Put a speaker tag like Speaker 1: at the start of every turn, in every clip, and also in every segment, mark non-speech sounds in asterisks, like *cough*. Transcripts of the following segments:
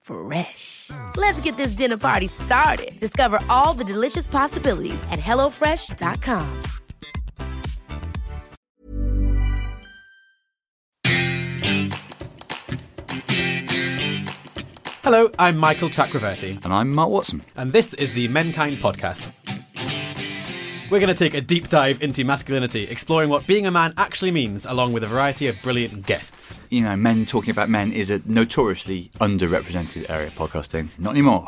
Speaker 1: Fresh. Let's get this dinner party started. Discover all the delicious possibilities at hellofresh.com.
Speaker 2: Hello, I'm Michael Chakraverty,
Speaker 3: And I'm Mark Watson.
Speaker 2: and this is the Menkind Podcast. We're going to take a deep dive into masculinity, exploring what being a man actually means, along with a variety of brilliant guests.
Speaker 3: You know, men talking about men is a notoriously underrepresented area of podcasting. Not anymore.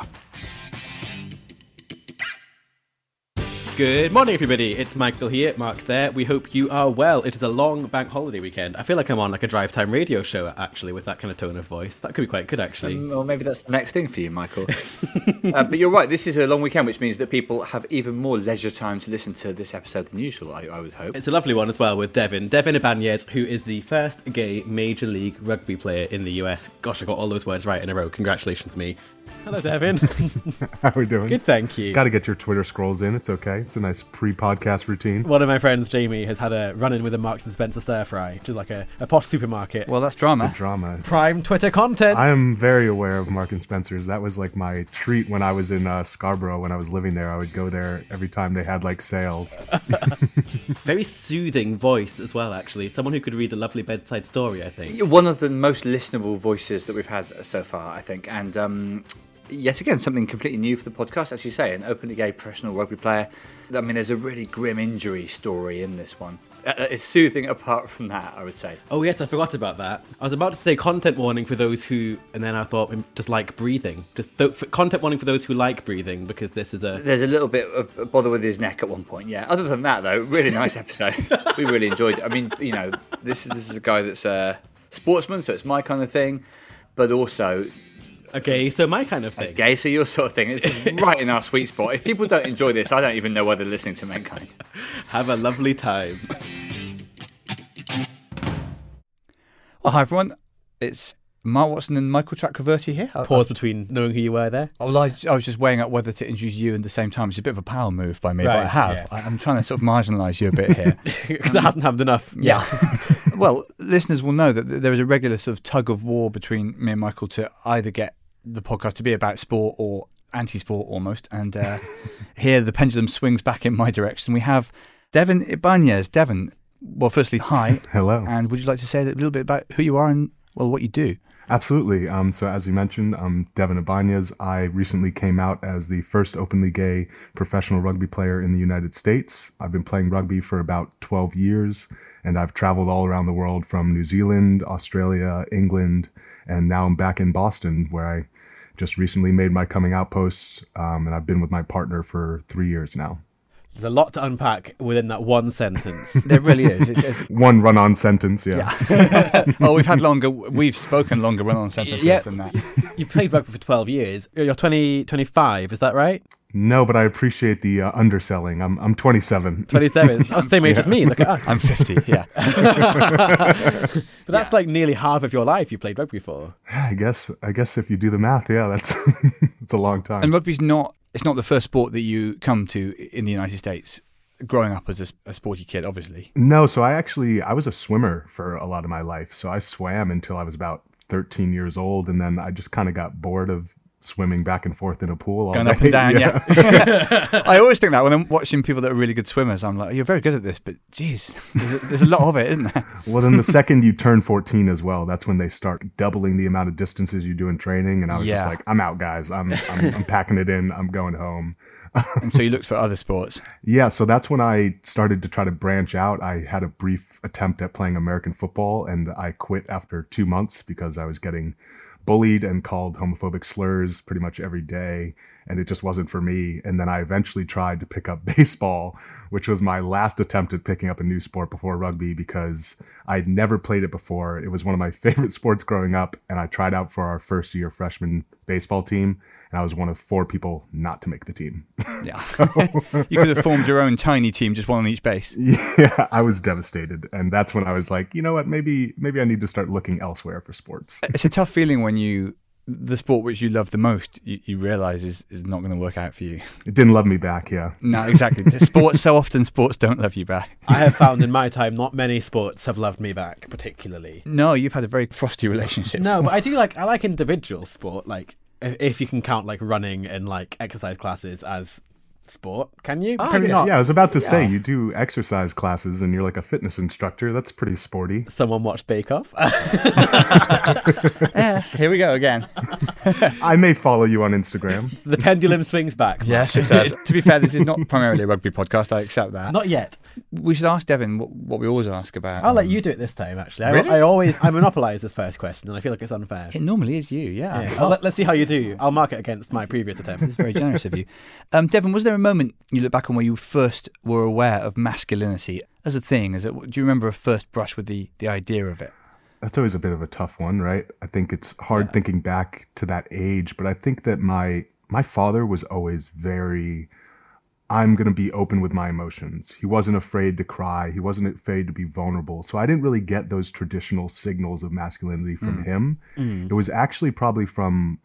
Speaker 2: Good morning, everybody. It's Michael here. Mark's there. We hope you are well. It is a long bank holiday weekend. I feel like I'm on like a drive time radio show, actually, with that kind of tone of voice. That could be quite good, actually.
Speaker 4: Well, maybe that's the next thing for you, Michael. *laughs* uh, but you're right. This is a long weekend, which means that people have even more leisure time to listen to this episode than usual. I, I would hope.
Speaker 2: It's a lovely one as well with Devin. Devin Ibañez, who is the first gay Major League Rugby player in the US. Gosh, I got all those words right in a row. Congratulations, me. Hello, Devin. *laughs*
Speaker 5: How are we doing?
Speaker 2: Good, thank you.
Speaker 5: Got to get your Twitter scrolls in. It's okay. It's a nice pre-podcast routine.
Speaker 2: One of my friends, Jamie, has had a run in with a Marks and Spencer stir fry, which is like a, a posh supermarket.
Speaker 3: Well, that's drama.
Speaker 5: Drama.
Speaker 2: Prime Twitter content.
Speaker 5: I am very aware of Mark and Spencer's. That was like my treat when I was in uh, Scarborough. When I was living there, I would go there every time they had like sales. *laughs*
Speaker 2: Very soothing voice as well, actually. Someone who could read a lovely bedside story, I think.
Speaker 4: One of the most listenable voices that we've had so far, I think, and um, yet again something completely new for the podcast. As you say, an openly gay professional rugby player. I mean, there's a really grim injury story in this one. Uh, it's soothing apart from that, I would say.
Speaker 2: Oh, yes, I forgot about that. I was about to say content warning for those who, and then I thought mm, just like breathing. Just th- content warning for those who like breathing, because this is a.
Speaker 4: There's a little bit of bother with his neck at one point, yeah. Other than that, though, really nice episode. *laughs* we really enjoyed it. I mean, you know, this this is a guy that's a sportsman, so it's my kind of thing, but also
Speaker 2: Okay, so my kind of thing.
Speaker 4: gay, so your sort of thing. It's *laughs* right in our sweet spot. If people don't enjoy this, I don't even know why they're listening to Menkind.
Speaker 2: Have a lovely time.
Speaker 3: Oh, hi, everyone. It's Mark Watson and Michael Chakraverty here. I-
Speaker 2: Pause between knowing who you were there.
Speaker 3: I, well, I, I was just weighing up whether to introduce you at the same time. It's a bit of a power move by me, but I have.
Speaker 2: yeah.
Speaker 3: I, I'm trying to sort of marginalise you a bit here. *laughs*
Speaker 2: Because it hasn't happened enough.
Speaker 3: Yeah. *laughs* well, listeners will know that there is a regular sort of tug of war between me and Michael to either get the podcast to be about sport or anti-sport almost, and uh, *laughs* here the pendulum swings back in my direction. We have Devin Ibañez. Devin, well, firstly, hi, *laughs*
Speaker 5: Hello.
Speaker 3: and would you like to say a little bit about who you are and well what you do?
Speaker 5: Absolutely. Um, so as you mentioned, I'm Devin Ibañez. I recently came out as the first openly gay professional rugby player in the United States. I've been playing rugby for about 12 years, and I've traveled all around the world from New Zealand, Australia, England, and now I'm back in Boston, where I just recently made my coming out posts, um, and I've been with my partner for three years now.
Speaker 2: There's a lot to unpack within that one sentence. *laughs*
Speaker 3: There really is. It's, it's, *laughs*
Speaker 5: One run-on sentence, yeah. *laughs*
Speaker 3: oh, we've had longer. We've spoken longer run-on sentences
Speaker 2: Yeah.
Speaker 3: than that.
Speaker 2: you played rugby for 12 years. You're 20, 25, is that right?
Speaker 5: No, but I appreciate the uh, underselling. I'm I'm 27. *laughs*
Speaker 2: 27. oh, same age as me. Look at us.
Speaker 3: I'm 50. Yeah. *laughs*
Speaker 2: But that's like nearly half of your life you played rugby for.
Speaker 5: I guess I guess if you do the math, yeah, that's *laughs* it's a long time.
Speaker 3: And rugby's not it's not the first sport that you come to in the United States growing up as a, a sporty kid obviously.
Speaker 5: No, so I actually I was a swimmer for a lot of my life. So I swam until I was about 13 years old, and then I just kind of got bored of swimming back and forth in a pool all
Speaker 3: Going
Speaker 5: day.
Speaker 3: up and down, *laughs* yeah. *laughs* I always think that when I'm watching people that are really good swimmers, I'm like, oh, you're very good at this, but geez, there's a, there's a lot of it, isn't there? *laughs*
Speaker 5: Well, then the second you turn 14 as well, that's when they start doubling the amount of distances you do in training. And I was just like, I'm out, guys. I'm I'm, I'm packing it in. I'm going home.
Speaker 3: and so you looked for other sports.
Speaker 5: Yeah, so that's when I started to try to branch out. I had a brief attempt at playing American football and I quit after two months because I was getting bullied and called homophobic slurs pretty much every day and it just wasn't for me. And then I eventually tried to pick up *laughs* baseball, which was my last attempt at picking up a new sport before rugby because I'd never played it before. It was one of my *laughs* favorite sports growing up, and I tried out for our first year freshman baseball team, and I was one of four people not to make the team. *laughs*
Speaker 3: Yeah. so you could have formed your own tiny team, just one on each base.
Speaker 5: Yeah, I was devastated, and that's when I was like, you know what, maybe maybe I need to start looking elsewhere for sports.
Speaker 3: It's a tough feeling when you the sport which you love the most, you, you realize is, is not going to work out for you. *laughs*
Speaker 5: It didn't love me back, yeah.
Speaker 3: No, exactly. sports so often sports don't love you back.
Speaker 2: I have found in my *laughs* time not many sports have loved me back particularly.
Speaker 3: No, you've had a very frosty relationship.
Speaker 2: No, but I *laughs* do like I like individual sport like if you can count like running and like exercise classes as sport, can you?
Speaker 5: Oh, yes. Yeah, I was about to yeah. say you do exercise classes and you're like a fitness instructor. That's pretty sporty.
Speaker 2: Someone watched Bake Off. *laughs* *laughs*
Speaker 3: yeah, here we go again. *laughs*
Speaker 5: I may follow you on Instagram.
Speaker 2: The pendulum swings back.
Speaker 3: Yes, it does. to be fair, this is not primarily a rugby podcast. I accept that.
Speaker 2: Not yet.
Speaker 3: We should ask Devin what, what we always ask about.
Speaker 2: I'll let you do it this time. Actually,
Speaker 3: really?
Speaker 2: I, I always I monopolize this first question, and I feel like it's unfair.
Speaker 3: It normally is you. Yeah.
Speaker 2: yeah. Well, let, us see how you do. I'll mark it against my previous attempt.
Speaker 3: It's very generous of you, um, Devin. Was there a moment you look back on where you first were aware of masculinity as a thing? As it, do you remember a first brush with the the idea of it?
Speaker 5: That's always a bit of a tough one, right? I think it's hard yeah. thinking back to that age, but I think that my my father was always very I'm going to be open with my emotions. He wasn't afraid to cry. He wasn't afraid to be vulnerable. So I didn't really get those traditional signals of masculinity from mm. him. Mm. It was actually probably from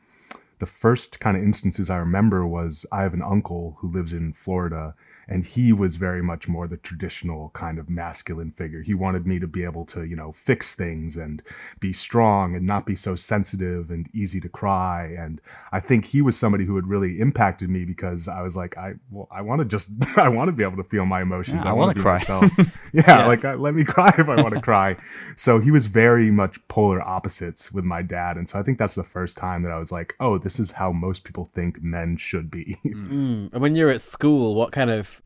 Speaker 5: the first kind of instances I remember was I have an uncle who lives in Florida and he was very much more the traditional kind of masculine figure. He wanted me to be able to, you know, fix things and be strong and not be so sensitive and easy to cry. And I think he was somebody who had really impacted me because I was like, I well, I want to just, *laughs* I want to be able to feel my emotions.
Speaker 3: Yeah, I,
Speaker 5: I
Speaker 3: want to cry.
Speaker 5: Myself. *laughs* yeah, yeah, like uh, let me cry if I want to *laughs* cry. So he was very much polar opposites with my dad, and so I think that's the first time that I was like, oh, this is how most people think men should be.
Speaker 2: Mm. And when you're at school, what kind of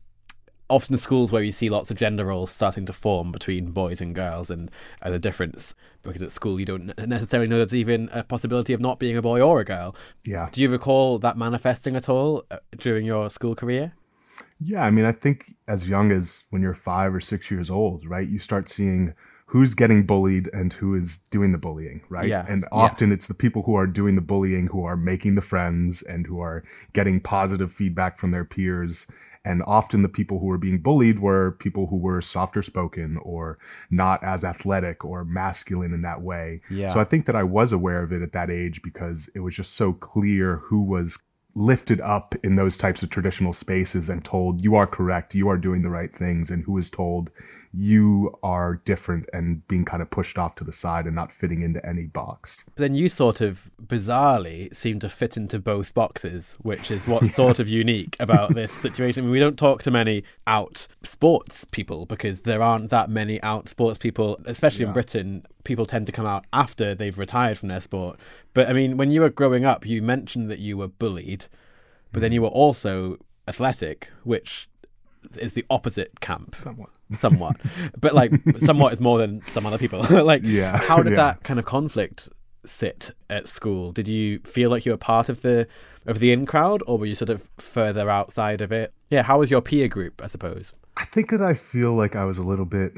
Speaker 2: often schools where you see lots of gender roles starting to form between boys and girls and the difference because at school you don't necessarily know there's even a possibility of not being a boy or a girl.
Speaker 5: Yeah.
Speaker 2: Do you recall that manifesting at all uh, during your school career?
Speaker 5: Yeah, I mean, I think as young as when you're five or six years old, right, you start seeing who's getting bullied and who is doing the bullying, right?
Speaker 2: Yeah.
Speaker 5: And often yeah. it's the people who are doing the bullying who are making the friends and who are getting positive feedback from their peers and often the people who were being bullied were people who were softer spoken or not as athletic or masculine in that way.
Speaker 3: Yeah.
Speaker 5: So I think that I was aware of it at that age because it was just so clear who was lifted up in those types of traditional spaces and told you are correct you are doing the right things and who is told you are different and being kind of pushed off to the side and not fitting into any box.
Speaker 2: But then you sort of bizarrely seem to fit into both boxes, which is what's yeah. *laughs* sort of unique about this situation. I mean, we don't talk to many out sports people because there aren't that many out sports people, especially yeah. in Britain. People tend to come out after they've retired from their sport. But I mean, when you were growing up, you mentioned that you were bullied, but then mm. you were also athletic, which is the opposite camp.
Speaker 5: Somewhat.
Speaker 2: Somewhat. but like somewhat is more than some other people. *laughs* like
Speaker 5: yeah.
Speaker 2: how did
Speaker 5: yeah.
Speaker 2: that kind of conflict sit at school? Did you feel like you were part of the of the in crowd or were you sort of further outside of it? Yeah, how was your peer group, I suppose?
Speaker 5: I think that I feel like I was a little bit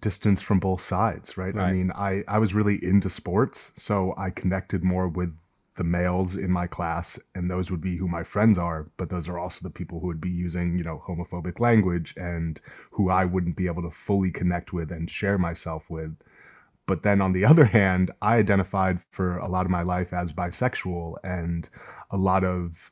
Speaker 5: distanced from both sides, right?
Speaker 2: right?
Speaker 5: I mean, I I was really into sports, so I connected more with the males in my class and those would be who my friends are but those are also the people who would be using you know homophobic language and who i wouldn't be able to fully connect with and share myself with. But then on the *laughs* other hand i identified for a lot of my life as bisexual and a lot of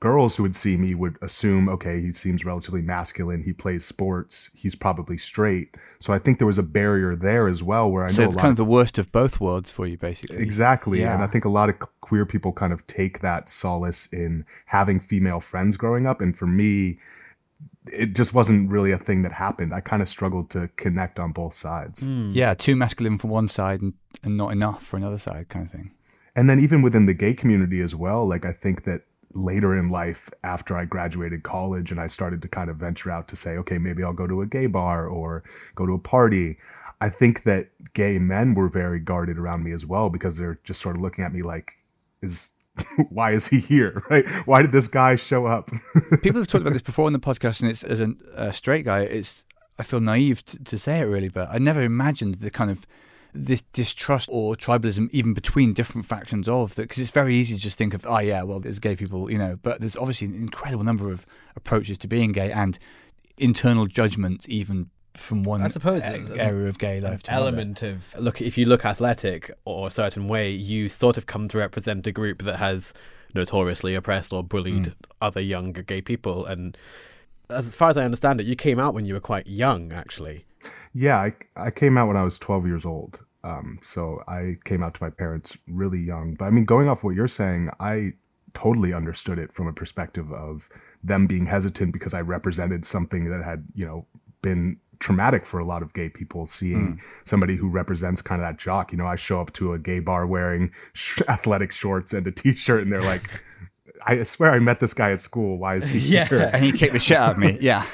Speaker 5: girls who would see me would assume, okay, he seems relatively masculine. He plays sports. He's probably straight. So I think there was a barrier there as well, where I
Speaker 3: so
Speaker 5: know
Speaker 3: kind of the worst of both worlds for you, basically.
Speaker 5: Exactly,
Speaker 3: yeah.
Speaker 5: and I think a lot of queer people kind of take that solace in having female friends growing up, and for me. It just wasn't really a thing that happened. I kind of struggled to connect on both sides.
Speaker 3: Mm. Yeah, too masculine for one side and, and not enough for another side, kind of thing.
Speaker 5: And then even within the gay community as well, like I think that later in life after I graduated college and I started to kind of venture out to say, okay, maybe I'll go to a gay bar or go to a party. I think that gay men were very guarded around me as well because they're just sort of looking at me like, is *laughs* why is he here? *laughs* Right? Why did this guy show up? *laughs*
Speaker 3: People have talked about this before on the podcast, and it's as a, straight guy, it's I feel naive to say it really, but I never imagined the kind of this distrust or tribalism even between different factions of that because it's very easy to just think of oh yeah well there's gay people you know but there's obviously an incredible number of approaches to being gay and internal judgment even from one
Speaker 2: I suppose
Speaker 3: a- area of gay life to another.
Speaker 2: element of look if you look athletic or a certain way you sort of come to represent a group that has notoriously oppressed or bullied
Speaker 3: Mm.
Speaker 2: other younger gay people and as far as i understand it you came out when you were quite young actually
Speaker 5: Yeah, I, I came out when I was 12 years old. Um, so I came out to my parents really young. But I mean, going off what you're saying, I totally understood it from a perspective of them being hesitant because I represented something that had, you know, been traumatic for a lot of gay people seeing somebody who represents kind of that jock. You know, I show up to a gay bar wearing sh- athletic shorts and a t shirt, and they're like, I swear I met this guy at school. Why is he
Speaker 2: Yeah.
Speaker 5: here?
Speaker 3: and he kicked the shit out of me *laughs* yeah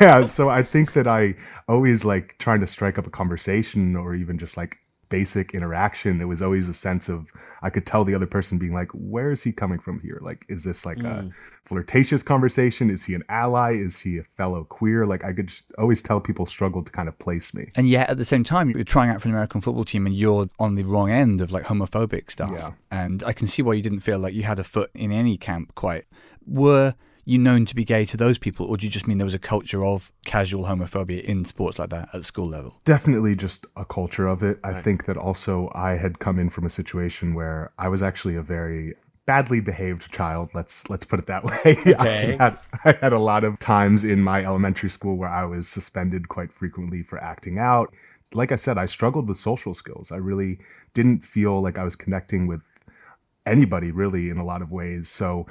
Speaker 5: yeah so i think that i always like trying to strike up a conversation or even just like basic interaction it was always a sense of i could tell the other person being like where is he coming from here like is this like a mm. flirtatious conversation is he an ally is he a fellow queer like i could just always tell people struggled to kind of place me
Speaker 3: And yet, at the same time, you're trying out for an American football team, and you're on the wrong end of like homophobic stuff.
Speaker 5: Yeah.
Speaker 3: And I can see why you didn't feel like you had a foot in any camp. Quite. Were you known to be gay to those people, or do you just mean there was a culture of casual homophobia in sports like that at school level?
Speaker 5: definitely just a culture of it. I think that also I had come in from a situation where I was actually a very badly behaved child. Let's let's put it that *laughs* way.
Speaker 2: Okay.
Speaker 5: I, had, I had a lot of times in my elementary school where I was suspended quite frequently for acting out. Like I said, I struggled with social skills. I really didn't feel like I was connecting with anybody really in a lot of ways. So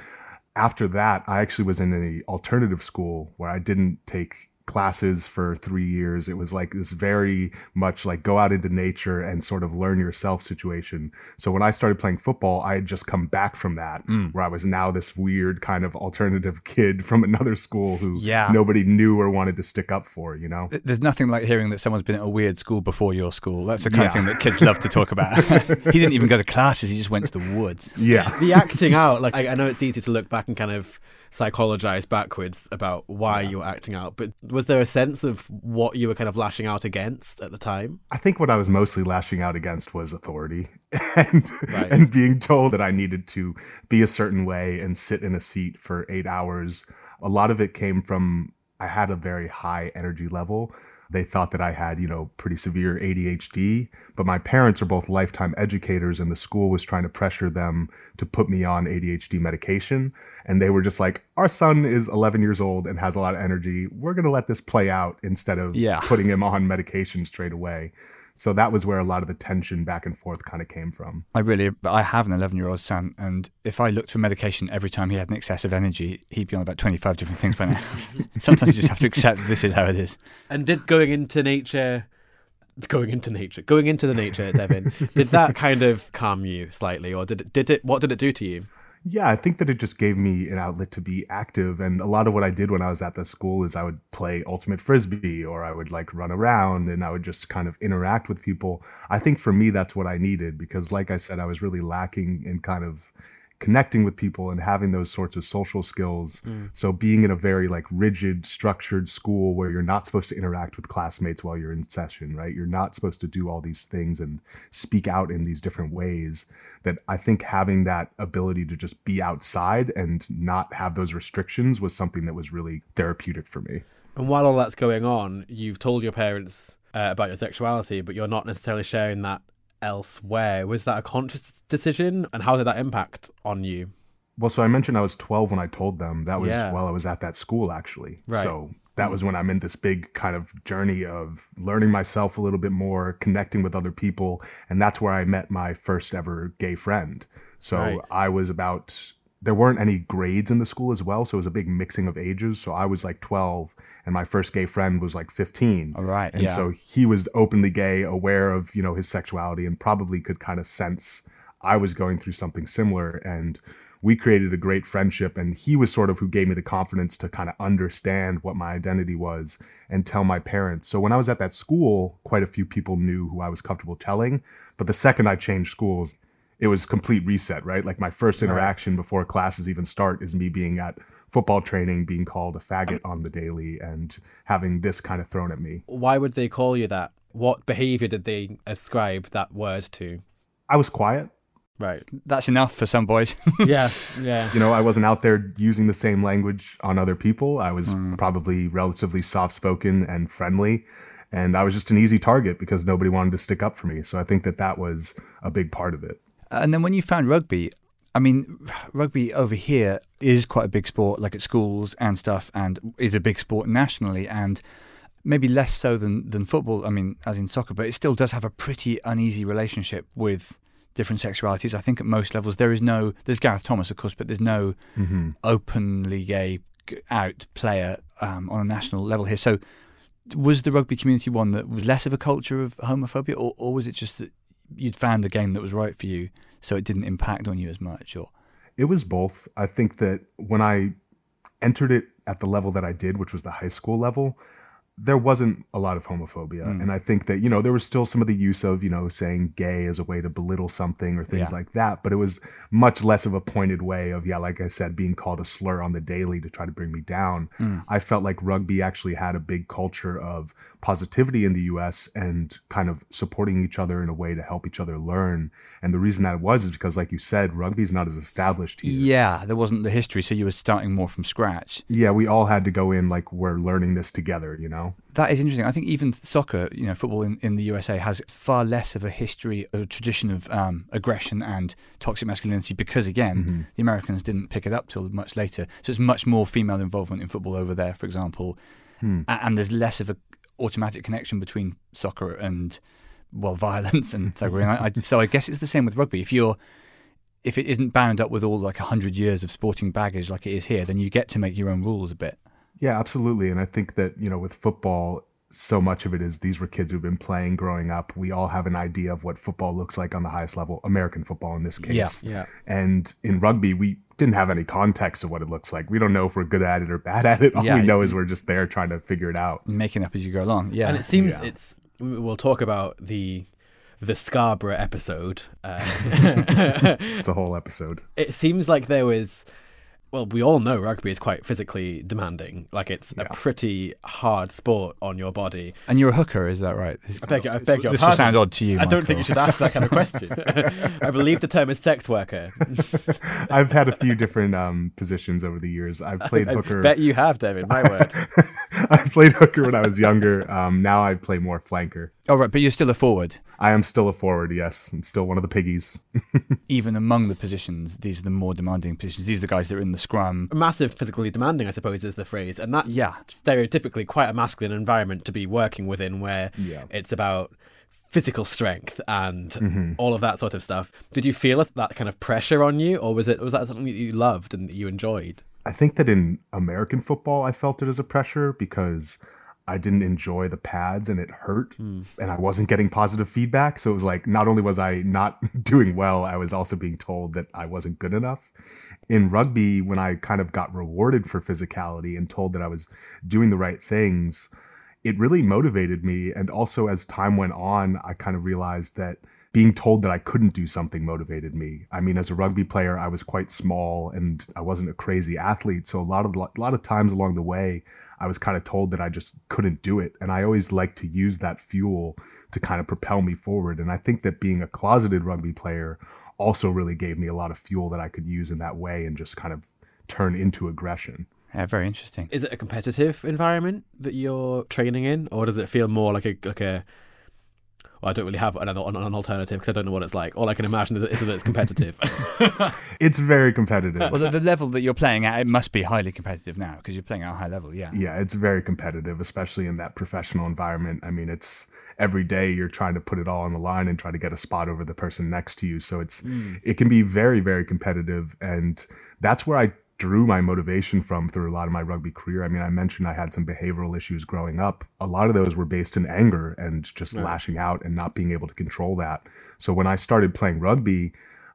Speaker 5: after that, I actually was in an alternative school where I didn't take classes for three years. It was like this very much like go out into nature and sort of learn yourself situation. So when I started playing football, I had just come back from that, hmm. where I was now this weird kind of alternative *laughs* kid from another school who
Speaker 3: Yeah.
Speaker 5: nobody knew or wanted to stick up for, you know?
Speaker 3: There's nothing like hearing that someone's been at a weird school before your school. That's the kind of thing that kids love to talk about. *laughs* *laughs* he didn't even go to classes; he just went to the woods.
Speaker 5: Yeah.
Speaker 2: the acting out like I, I know it's easy to look back and kind of psychologize backwards about why you were acting out but was there a sense of what you were kind of lashing out against at the time
Speaker 5: I think what I was mostly lashing out against was authority *laughs* and
Speaker 2: Right.
Speaker 5: and being told that I needed to be a certain way and sit in a seat for 8 hours. A lot of it came from I had a very high energy level. They thought that I had, you know, pretty severe ADHD, but my parents are both lifetime educators and the school was trying to pressure them to put me on ADHD medication and they were just like our son is 11 years old and has a lot of energy. We're going to let this play out instead of
Speaker 3: Yeah.
Speaker 5: putting him on medication straight away. So that was where a lot of the tension back and forth kind of came from.
Speaker 3: I really, I have an 11 year old son, and if I looked for medication every time he had an excess of energy, he'd be on about 25 different things by now. *laughs* Sometimes you just have to accept that this is how it is.
Speaker 2: and did going into nature going into nature going into the nature devin did that kind of calm you slightly or did it did it what did it do to you
Speaker 5: Yeah, I think that it just gave me an outlet to be active. And a lot of what I did when I was at the school is I would play ultimate frisbee or I would like run around and I would just kind of interact with people. I think for me, that's what I needed because, like I said, I was really lacking in kind of connecting with people and having those sorts of social skills. So being in a very like rigid, structured school where you're not supposed to interact with classmates while you're in session, right? You're not supposed to do all these things and speak out in these different ways. That I think having that ability to just be outside and not have those restrictions was something that was really therapeutic for me.
Speaker 2: and while all that's going on you've told your parents uh, about your sexuality but you're not necessarily sharing that elsewhere was that a conscious decision and how did that impact on you
Speaker 5: Well, so I mentioned I was 12 when I told them. That was
Speaker 2: Yeah.
Speaker 5: while I was at that school, actually.
Speaker 2: Right.
Speaker 5: So that was when I'm in this big kind of journey of learning myself a little bit more, connecting with other people. And that's where I met my first ever gay friend. So
Speaker 2: Right.
Speaker 5: I was about, there weren't any grades in the school as well. So it was a big mixing of ages. So I was like 12 and my first gay friend was like 15.
Speaker 3: All right,
Speaker 5: And
Speaker 3: yeah.
Speaker 5: so he was openly gay, aware of, you know, his sexuality and probably could kind of sense I was going through something similar. And we created a great friendship. And he was sort of who gave me the confidence to kind of understand what my identity was and tell my parents. So when I was at that school, quite a few people knew who I was comfortable telling. But the second I changed schools, it was complete reset, right? Like my first interaction before classes even start is me being at football training, being called a faggot um, on the daily, and having this kind of thrown at me.
Speaker 2: Why would they call you that? What behavior did they ascribe that word to?
Speaker 5: I was quiet.
Speaker 2: Right.
Speaker 3: That's enough for some boys. *laughs*
Speaker 2: Yeah. Yeah.
Speaker 5: You know, I wasn't out there using the same language on other people. I was mm. probably relatively soft spoken and friendly. And I was just an easy target because nobody wanted to stick up for me. So I think that that was a big part of it.
Speaker 3: And then when you found rugby, I mean, rugby over here is quite a big sport, like at schools and stuff, and is a big sport nationally, and maybe less so than than football. I mean, as in soccer, but it still does have a pretty uneasy relationship with different sexualities. I think at most levels there is no. There's Gareth Thomas, of course, but there's no openly gay out player um, on a national level here. So. Was the rugby community one that was less of a culture of homophobia, or, or was it just that you'd found the game that was right for you, so it didn't impact on you as much? Or
Speaker 5: It was both. I think that when I entered it at the level that I did, which was the high school level, there wasn't a lot of homophobia. Hmm. And I think that, you know, there was still some of the use of, you know, saying gay as a way to belittle something or things
Speaker 3: Yeah.
Speaker 5: like that. But it was much less of a pointed way of, yeah, like I said, being called a slur on the daily to try to bring me down. Hmm. I felt like rugby actually had a big culture of positivity in the US and kind of supporting each other in a way to help each other learn. And the reason that was is because, like you said, rugby's not as established here.
Speaker 3: yeah, there wasn't the history, so you were starting more from scratch.
Speaker 5: yeah, we all had to go in like we're learning this together, you know?
Speaker 3: That is interesting. I think even soccer, you know, football in, in the USA has far less of a history, a tradition of um, aggression and toxic masculinity because, again, the Americans didn't pick it up till much later. So it's much more female involvement in football over there, for example, A- and there's less of a automatic connection between soccer and well, *laughs* violence and thuggery. And I, I, so I guess it's the same with rugby. If you're if it isn't bound up with all like a hundred years of sporting baggage like it is here, then you get to make your own rules a bit.
Speaker 5: Yeah, absolutely. And I think that, you know, with football, so much of it is these were kids who've been playing growing up. We all have an idea of what football looks like on the highest level, American football in this case.
Speaker 2: Yeah, yeah.
Speaker 5: And in rugby, we didn't have any context of what it looks like. We don't know if we're good at it or bad at it. All
Speaker 3: Yeah,
Speaker 5: we know is we're just there trying to figure it out.
Speaker 3: Making up as you go along. Yeah.
Speaker 2: And it seems
Speaker 5: Yeah.
Speaker 2: it's. We'll talk about the the Scarborough episode. Uh, *laughs*
Speaker 5: It's a whole episode. *laughs*
Speaker 2: it seems like there was. Well, we all know rugby is quite physically demanding. Like it's a pretty hard sport on your body.
Speaker 3: And you're a hooker, is that right?
Speaker 2: I beg, your- I beg your
Speaker 3: This will sound odd to you,
Speaker 2: I don't think you should ask that kind of question. *laughs* I believe the term is sex worker.
Speaker 5: I've had a few different um, positions over the years. I've played
Speaker 2: I
Speaker 5: hooker.
Speaker 2: bet you have, David. My word. *laughs* *laughs*
Speaker 5: I played hooker when I was younger. Um, now I play more flanker.
Speaker 3: Oh, right, but you're still a forward.
Speaker 5: I am still a forward, yes. I'm still one of the piggies. *laughs*
Speaker 3: Even among the positions, these are the more demanding positions. These are the guys that are in the scrum.
Speaker 2: Massive physically demanding, I suppose, is the phrase, and that's
Speaker 3: Yeah.
Speaker 2: stereotypically quite a masculine environment to be working within, where
Speaker 5: Yeah.
Speaker 2: it's about physical strength and
Speaker 5: Mm-hmm.
Speaker 2: all of that sort of stuff. Did you feel that kind of pressure on you, or was it was that something that you loved and that you enjoyed?
Speaker 5: I think that in American football, I felt it as a pressure because I didn't enjoy the pads and it hurt hmm. and I wasn't getting positive feedback. So it was like, not only was I not *laughs* doing well, I was also being told that I wasn't good enough. In rugby, when I kind of got rewarded for physicality and told that I was doing the right things, it really motivated me. And also, as time went on, I kind of realized that being told that I couldn't do something motivated me. I mean, as a rugby player, I was quite small and I wasn't a crazy athlete. So a lot of a lot of times along the way, I was kind of told that I just couldn't do it. And I always like to use that fuel to kind of propel me forward. And I think that being a closeted rugby player also really gave me a lot of fuel that I could use in that way and just kind of turn into aggression.
Speaker 3: Yeah, very interesting.
Speaker 2: Is it a competitive environment that you're training in, or does it feel more like a like a? Well, I don't really have another an, an alternative because I don't know what it's like. All I can imagine is that it's competitive. *laughs*
Speaker 5: It's very competitive.
Speaker 3: Well, the, the level that you're playing at, it must be highly competitive now because you're playing at a high level. Yeah.
Speaker 5: yeah, it's very competitive, especially in that professional environment. I mean, it's every day you're trying to put it all on the line and try to get a spot over the person next to you. So it's hmm. it can be very very competitive, and that's where I drew my motivation from through a lot of my rugby career. I mean, I mentioned I had some behavioral issues growing up. A lot of those were based in anger and just lashing out and not being able to control that. So when I started playing rugby,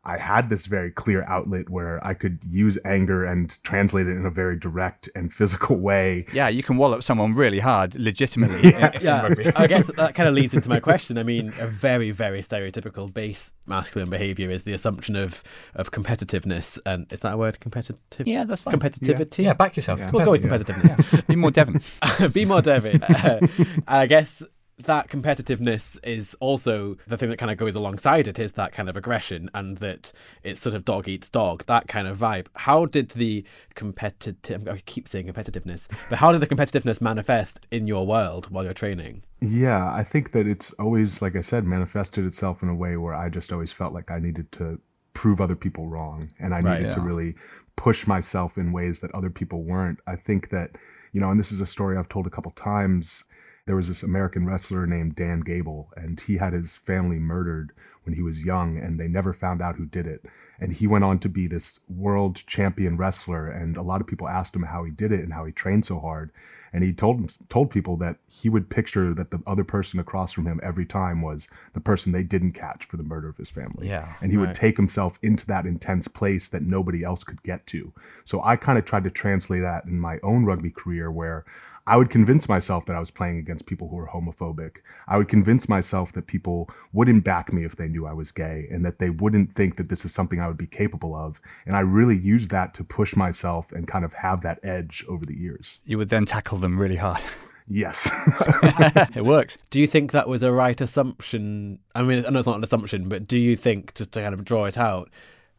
Speaker 5: I had this very clear outlet where I could use anger and translate it in a very direct and physical way.
Speaker 3: Yeah, you can wallop someone really hard, legitimately. *laughs* in- in
Speaker 2: Yeah,
Speaker 3: rugby.
Speaker 2: I guess *laughs* that kind of leads into my question. I mean, a very, very stereotypical base masculine behavior is the assumption of of competitiveness, and is that a word? Competitive?
Speaker 3: Yeah, that's fine.
Speaker 2: Competitivity.
Speaker 3: yeah, back yourself.
Speaker 2: We'll go with competitiveness.
Speaker 3: Be more Devin. *laughs*
Speaker 2: Be more David. Uh, I guess that competitiveness is also the thing that kind of goes alongside it is that kind of aggression and that it's sort of dog eats dog, that kind of vibe. How did the competitive, I keep saying competitiveness, but how did the competitiveness manifest in your world while you're training?
Speaker 5: Yeah, I think that it's always, like I said, manifested itself in a way where I just always felt like I needed to prove other people wrong and I
Speaker 2: Right,
Speaker 5: needed to really push myself in ways that other people weren't. I think that, you know, and this is a story I've told a couple times. There was this American wrestler named Dan Gable, and he had his family murdered when he was young, and they never found out who did it. And he went on to be this world champion wrestler, and a lot of people asked him how he did it and how he trained so hard. And he told told people that he would picture that the other person across from him every time was the person they didn't catch for the murder of his family.
Speaker 3: Yeah,
Speaker 5: and he would take himself into that intense place that nobody else could get to. So I kind of tried to translate that in my own rugby career where I would convince myself that I was playing against people who were homophobic. I would convince myself that people wouldn't back me if they knew I was gay and that they wouldn't think that this is something I would be capable of. And I really used that to push myself and kind of have that edge over the years.
Speaker 3: You would then tackle them really hard. *laughs*
Speaker 5: Yes. *laughs*
Speaker 3: it works.
Speaker 2: Do you think that was a right assumption? I mean, I know it's not an assumption, but do you think, to, to kind of draw it out,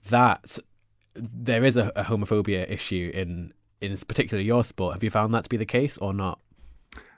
Speaker 2: that there is a, a homophobia issue in, in particularly your sport? Have you found that to be the case or not?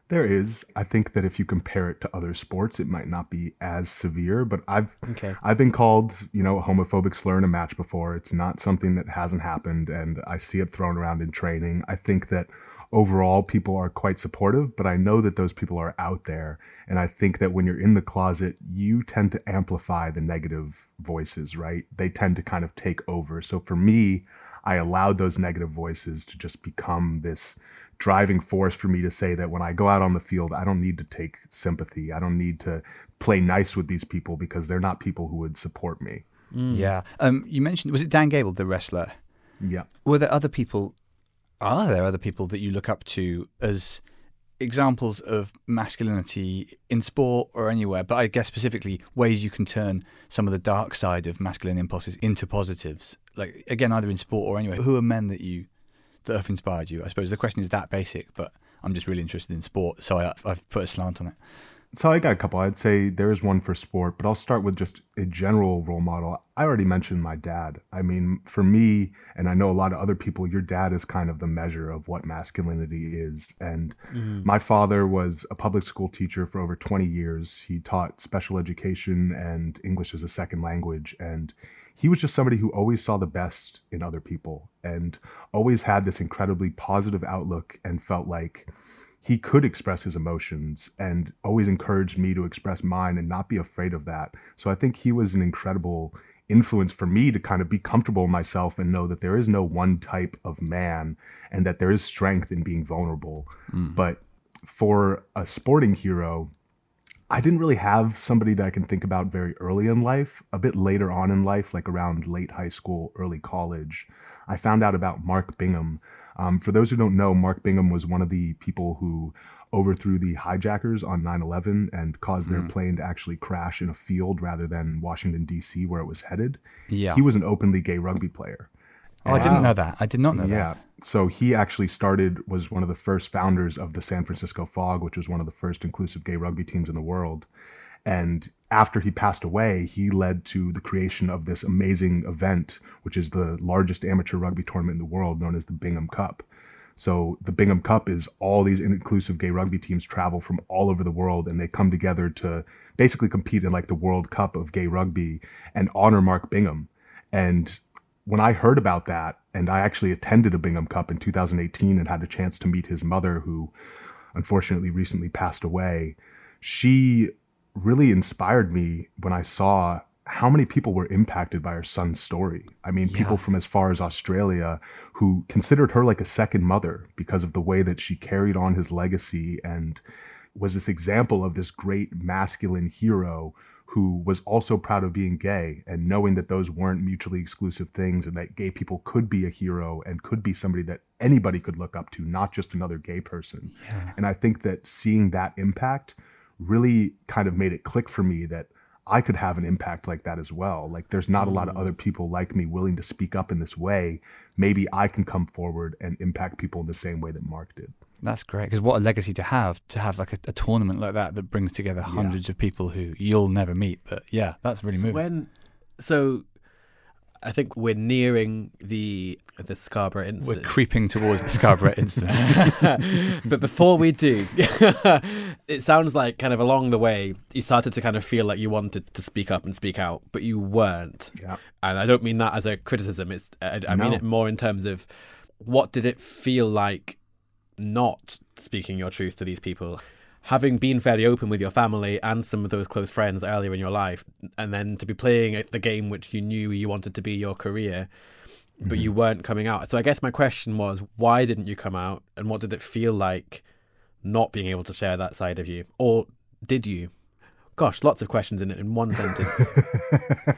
Speaker 5: There is. I think that if you compare it to other sports, it might not be as severe. But I've
Speaker 2: Okay.
Speaker 5: I've been called, you know, a homophobic slur in a match before. It's not something that hasn't happened, and I see it thrown around in training. I think that overall people are quite supportive, but I know that those people are out there, and I think that when you're in the closet, you tend to amplify the negative voices, right? They tend to kind of take over. So for me, I allowed those negative voices to just become this driving force for me to say that when I go out on the field, I don't need to take sympathy. I don't need to play nice with these people because they're not people who would support me.
Speaker 3: Yeah. Um, you mentioned was it Dan Gable, the wrestler?
Speaker 5: Yeah.
Speaker 3: Were there other people? Are there other people that you look up to as examples of masculinity in sport or anywhere? But I guess specifically ways you can turn some of the dark side of masculine impulses into positives. Like again, either in sport or anywhere. Who are men that you that have inspired you? I suppose the question is that basic, but I'm just really interested in sport, so I, I've put a slant on it.
Speaker 5: So I got a couple. I'd say there is one for sport, but I'll start with just a general role model. I already mentioned my dad. I mean, for me, and I know a lot of other people, your dad is kind of the measure of what masculinity is. And mm-hmm. my father was a public school teacher for over 20 years. He taught special education and English as a second language. And he was just somebody who always saw the best in other people and always had this incredibly positive outlook and felt like he could express his emotions and always encouraged me to express mine and not be afraid of that. So I think he was an incredible influence for me to kind of be comfortable myself and know that there is no one type of man and that there is strength in being vulnerable. Hmm. But for a sporting hero, I didn't really have somebody that I can think about very early in life. A bit later on in life, like around late high school, early college, I found out about Mark Bingham. Um, for those who don't know, Mark Bingham was one of the people who overthrew the hijackers on 9 11 and caused their plane to actually crash in a field rather than Washington, D.C., where it was headed.
Speaker 3: Yeah.
Speaker 5: He was an openly gay rugby player.
Speaker 3: Oh, I didn't know that. I did not know
Speaker 5: Yeah.
Speaker 3: that.
Speaker 5: So he actually started, was one of the first founders of the San Francisco Fog, which was one of the first inclusive gay rugby teams in the world. And after he passed away, he led to the creation of this amazing event, which is the largest amateur rugby tournament in the world, known as the Bingham Cup. So the Bingham Cup is all these inclusive gay rugby teams travel from all over the world and they come together to basically compete in like the World Cup of gay rugby and honor Mark Bingham. And when I heard about that, and I actually attended a Bingham Cup in 2018 and had a chance to meet his mother, who unfortunately recently passed away, she really inspired me when I saw how many people were impacted by her son's story. I mean, people from as far as Australia who considered her like a second mother because of the way that she carried on his legacy and was this example of this great masculine hero who was also proud of being gay and knowing that those weren't mutually exclusive things and that gay people could be a hero and could be somebody that anybody could look up to, not just another gay person. Yeah. And I think that seeing that impact really kind of made it click for me that I could have an impact like that as well. Like there's not a lot of mm. other people like me willing to speak up in this way. Maybe I can come forward and impact people in the same way that Mark did.
Speaker 3: That's great because what a legacy to have to have like a, a tournament like that that brings together hundreds yeah. of people who you'll never meet. But yeah, that's really moving.
Speaker 2: When so I think we're nearing the the Scarborough incident.
Speaker 3: We're creeping towards the Scarborough *laughs* incident. *laughs*
Speaker 2: but before we do, *laughs* it sounds like kind of along the way you started to kind of feel like you wanted to speak up and speak out, but you weren't.
Speaker 5: Yeah.
Speaker 2: And I don't mean that as a criticism. It's I, I no. mean it more in terms of what did it feel like not speaking your truth to these people? Having been fairly open with your family and some of those close friends earlier in your life, and then to be playing the game which you knew you wanted to be your career, but mm-hmm. you weren't coming out. So I guess my question was, why didn't you come out, and what did it feel like not being able to share that side of you, or did you? Gosh, lots of questions in it in one sentence. *laughs*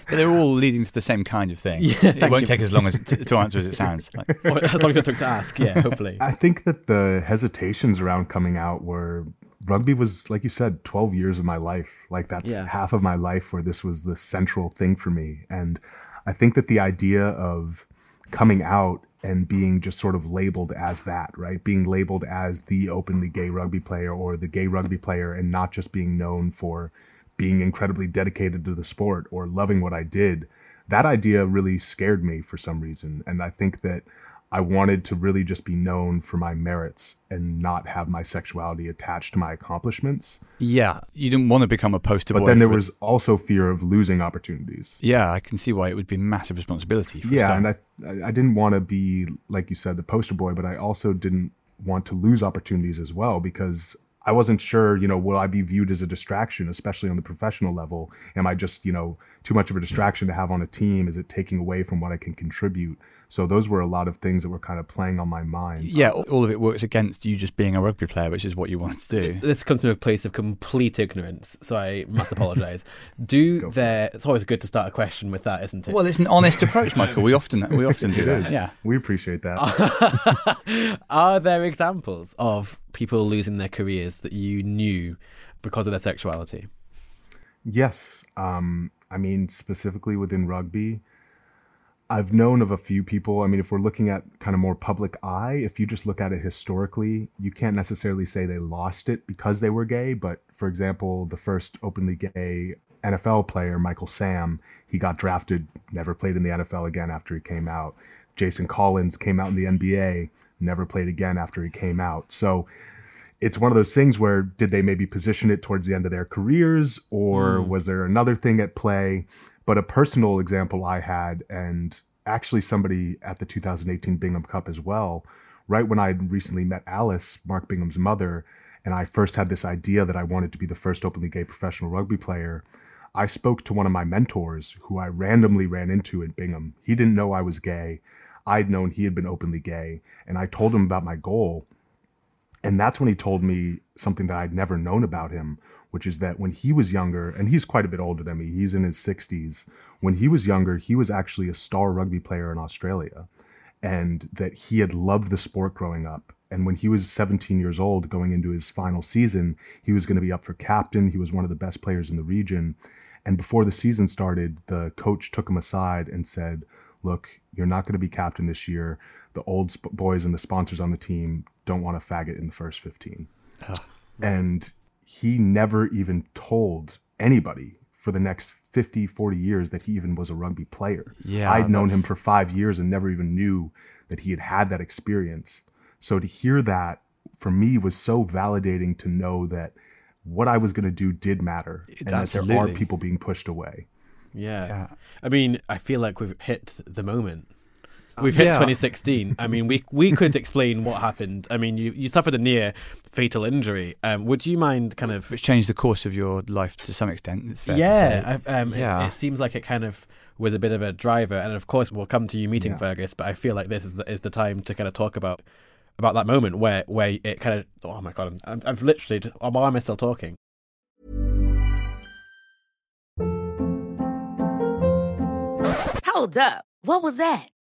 Speaker 3: But they're all leading to the same kind of thing. *laughs* Yeah, it won't you. take as long as to, to answer as it sounds. *laughs*
Speaker 2: Like. as long as it took to ask, yeah, hopefully.
Speaker 5: I think that the hesitations around coming out were rugby was like you said 12 years of my life. Like that's yeah. half of my life where this was the central thing for me. And i think that the idea of coming out and being just sort of labeled as that right? Being labeled as the openly gay rugby player or the gay rugby player and not just being known for being incredibly dedicated to the sport or loving what i did that idea really scared me for some reason. And i think that I wanted to really just be known for my merits and not have my sexuality attached to my accomplishments.
Speaker 3: Yeah, you didn't want to become a poster
Speaker 5: but
Speaker 3: boy.
Speaker 5: But then there was also fear of losing opportunities.
Speaker 3: Yeah, I can see why it would be massive responsibility.
Speaker 5: yeah, and I I didn't want to be like you said the poster boy, but I also didn't want to lose opportunities as well because I wasn't sure, you know, will I be viewed as a distraction, especially on the professional level? Am I just, you know, too much of a distraction to have on a team? Is it taking away from what I can contribute? So those were a lot of things that were kind of playing on my mind.
Speaker 3: Yeah, all of it works against you just being a rugby player, which is what you want to do.
Speaker 2: This comes from a place of complete ignorance, so I must *laughs* apologise. do there? It's always good to start a question with that, isn't it?
Speaker 3: Well, it's an honest approach, *laughs* Michael. We often we *laughs* often do that. Yeah,
Speaker 5: we appreciate that.
Speaker 2: Are there examples of people losing their careers that you knew because of their sexuality?
Speaker 5: Yes. Um, I mean, specifically within rugby, I've known of a few people. I mean, if we're looking at kind of more public eye, if you just look at it historically, you can't necessarily say they lost it because they were gay. But for example, the first openly gay NFL player, Michael Sam, he got drafted, never played in the NFL again after he came out. Jason Collins came out in the NBA, never played again after he came out. So it's one of those things where did they maybe position it towards the end of their careers or mm. was there another thing at play? But a personal example I had, and actually somebody at the 2018 Bingham Cup as well, right when I recently met Alice, Mark Bingham's mother, and I first had this idea that I wanted to be the first openly gay professional rugby player. I spoke to one of my mentors who I randomly ran into at Bingham. He didn't know I was gay. I'd known he had been openly gay, and I told him about my goal. And that's when he told me something that I'd never known about him, which is that when he was younger, and he's quite a bit older than me, he's in his 60s. When he was younger, he was actually a star rugby player in Australia, and that he had loved the sport growing up. And when he was 17 years old, going into his final season, he was going to be up for captain. He was one of the best players in the region. And before the season started, the coach took him aside and said, Look, you're not going to be captain this year. The old sp- boys and the sponsors on the team don't want to faggot in the first 15. Oh, And he never even told anybody for the next 50, 40 years that he even was a rugby player.
Speaker 3: Yeah,
Speaker 5: I'd known him for five years and never even knew that he had had that experience. So to hear that for me was so validating to know that what I was going to do did matter and Absolutely. that there are people being pushed away.
Speaker 2: Yeah. yeah. I mean, I feel like we've hit the moment We've hit yeah. 2016. I mean, we we *laughs* could explain what happened. I mean, you, you suffered a near fatal injury. Um, would you mind kind of
Speaker 3: which changed the course of your life to some extent? It's fair
Speaker 2: yeah, um, yeah. It, it, seems like it kind of was a bit of a driver, and of course, we'll come to you meeting yeah. Fergus. But I feel like this is the, is the time to kind of talk about about that moment where where it kind of oh my god, I'm, I've literally why am I still talking?
Speaker 1: Hold up. What was that?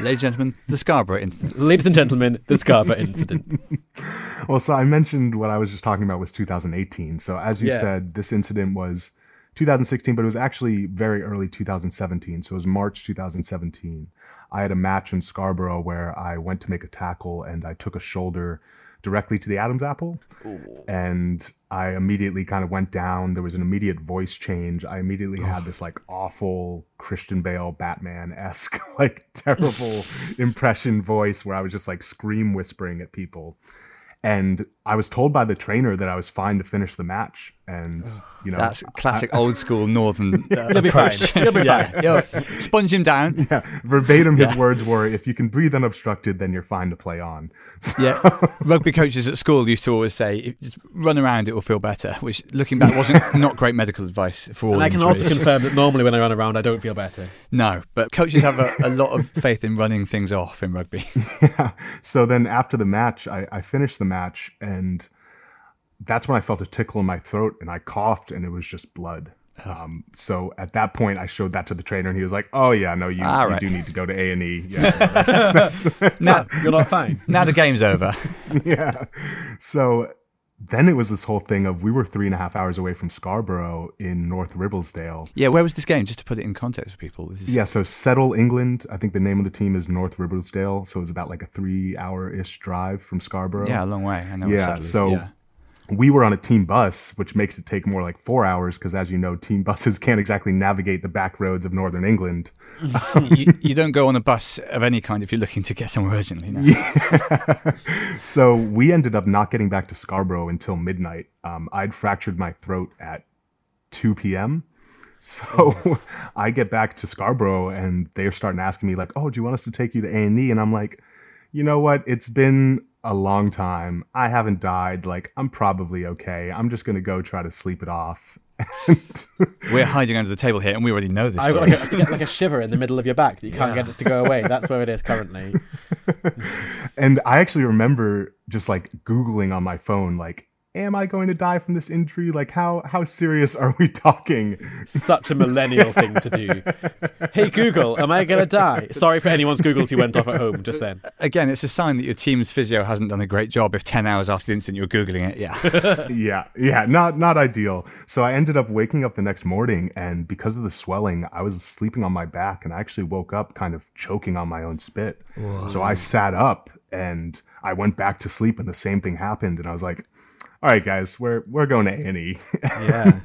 Speaker 3: Ladies and gentlemen, the Scarborough incident.
Speaker 2: Ladies and gentlemen, the Scarborough incident. *laughs*
Speaker 5: Well, so I mentioned what I was just talking about was 2018. So as you
Speaker 2: Yeah.
Speaker 5: said, this incident was 2016, but it was actually very early 2017. So it was March 2017. I had a match in Scarborough where I went to make a tackle and I took a shoulder directly to the Adam's apple. And I immediately kind of went down. There was an immediate voice change. I immediately had this like awful Christian Bale Batman esque, *laughs* like terrible *laughs* impression voice where I was just like scream whispering at people and I was told by the trainer that I was fine to finish the match, and you know
Speaker 3: That's classic old school northern *laughs* uh,
Speaker 2: You'll be fine. You'll be
Speaker 3: yeah.
Speaker 2: fine.
Speaker 3: Yo, sponge him down.
Speaker 5: yeah, verbatim his words were, "If you can breathe unobstructed, then you're fine to play on." *laughs* So-
Speaker 3: Yeah, rugby coaches at school used to always say, "Just run around, it will feel better." Which, looking back, wasn't *laughs* not great medical advice for all.
Speaker 2: And I can also confirm that normally when I run around, I don't feel better.
Speaker 3: no, but coaches have a, a lot of faith in running things off in rugby.
Speaker 5: yeah. So then after the match, I, I finished the match, and that's when I felt a tickle in my throat, and I coughed, and it was just blood. Um, so at that point, I showed that to the trainer, and he was like, "Oh yeah, no, you,
Speaker 3: All
Speaker 5: you do need to go to A and E." *laughs* Yeah, that's- *laughs* *laughs* that's-
Speaker 3: now,
Speaker 2: You're not fine.
Speaker 3: now the game's over.
Speaker 5: yeah. So then it was this whole thing of we were three and a half hours away from Scarborough in North Ribblesdale.
Speaker 3: Yeah, where was this game? Just to put it in context for people. Is,
Speaker 5: Yeah, so Settle, England. I think the name of the team is North Ribblesdale. So it was about like a three hour ish drive from Scarborough.
Speaker 3: yeah, a long way. I know.
Speaker 5: Yeah, so
Speaker 3: yeah.
Speaker 5: We were on a team bus, which makes it take more like four hours because, as you know, team *laughs* buses can't exactly navigate the back roads of Northern England. *laughs*
Speaker 3: you, you don't go on a bus of any kind if you're looking to get somewhere urgently. No. *laughs*
Speaker 5: so we ended up not getting back to Scarborough until midnight. Um, I'd fractured my throat at 2 p.m. So I get back to Scarborough and they're starting asking me like, "Oh, do you want us to take you to A and E?" And I'm like, "You know what? It's been a long time. I haven't died. Like, I'm probably okay. I'm just gonna go try to sleep it off." *laughs*
Speaker 3: We're hiding under the table here, and we already know this.
Speaker 2: I've got like a, get like a shiver in the middle of your back that you can't get it to go away. That's where it is currently. *laughs*
Speaker 5: and I actually remember just like Googling on my phone, like, am I going to die from this injury? Like, how how serious are we talking?
Speaker 2: Such a millennial thing to do. Hey Google, am I gonna die? Sorry for anyone's Googles who went off at home just then.
Speaker 3: Again, it's a sign that your team's physio hasn't done a great job if 10 hours after the incident you're Googling it. Yeah. *laughs*
Speaker 5: yeah, yeah, not not ideal. So I ended up waking up the next morning, and because of the swelling, I was sleeping on my back, and I actually woke up kind of choking on my own spit. So I sat up and I went back to sleep, and the same thing happened, and I was like. All right, guys, we're we're going to A and E.
Speaker 2: Yeah.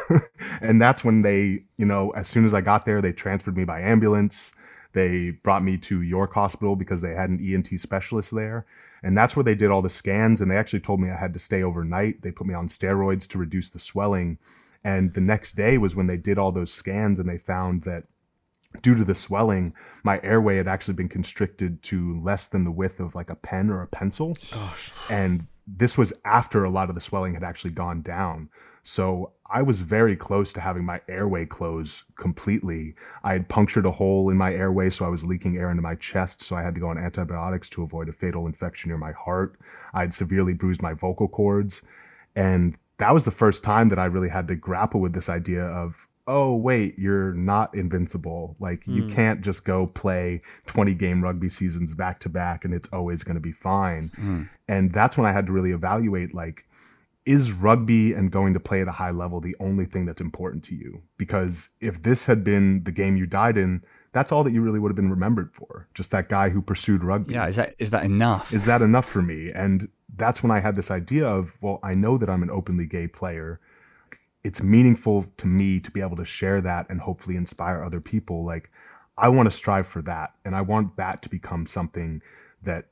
Speaker 2: *laughs*
Speaker 5: and that's when they, you know, as soon as I got there, they transferred me by ambulance. They brought me to York Hospital because they had an ENT specialist there. And that's where they did all the scans. And they actually told me I had to stay overnight. They put me on steroids to reduce the swelling. And the next day was when they did all those scans and they found that due to the swelling, my airway had actually been constricted to less than the width of like a pen or a pencil. Gosh. And this was after a lot of the swelling had actually gone down. So I was very close to having my airway close completely. I had punctured a hole in my airway, so I was leaking air into my chest. So I had to go on antibiotics to avoid a fatal infection near my heart. I had severely bruised my vocal cords. And that was the first time that I really had to grapple with this idea of oh wait, you're not invincible. Like you hmm. can't just go play 20 game rugby seasons back to back and it's always going to be fine. Hmm. And that's when I had to really evaluate like is rugby and going to play at a high level the only thing that's important to you? Because if this had been the game you died in, that's all that you really would have been remembered for. Just that guy who pursued rugby.
Speaker 3: Yeah, is that is that enough?
Speaker 5: Is that enough for me? And that's when I had this idea of, well, I know that I'm an openly gay player. It's meaningful to me to be able to share that and hopefully inspire other people. Like, I want to strive for that. And I want that to become something that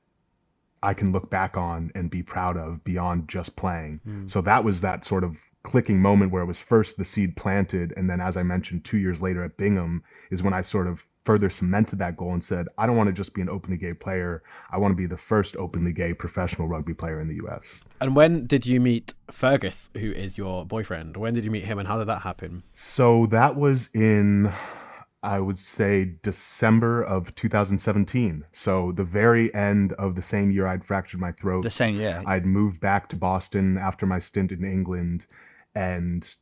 Speaker 5: I can look back on and be proud of beyond just playing. Mm. So that was that sort of clicking moment where it was first the seed planted. And then, as I mentioned, two years later at Bingham is when I sort of further cemented that goal and said, I don't want to just be an openly gay player. I want to be the first openly gay professional rugby player in the US.
Speaker 2: And when did you meet Fergus, who is your boyfriend? When did you meet him and how did that happen?
Speaker 5: So that was in, I would say, December of 2017. So the very end of the same year I'd fractured my throat.
Speaker 3: the same year.
Speaker 5: I'd moved back to Boston after my stint in England, and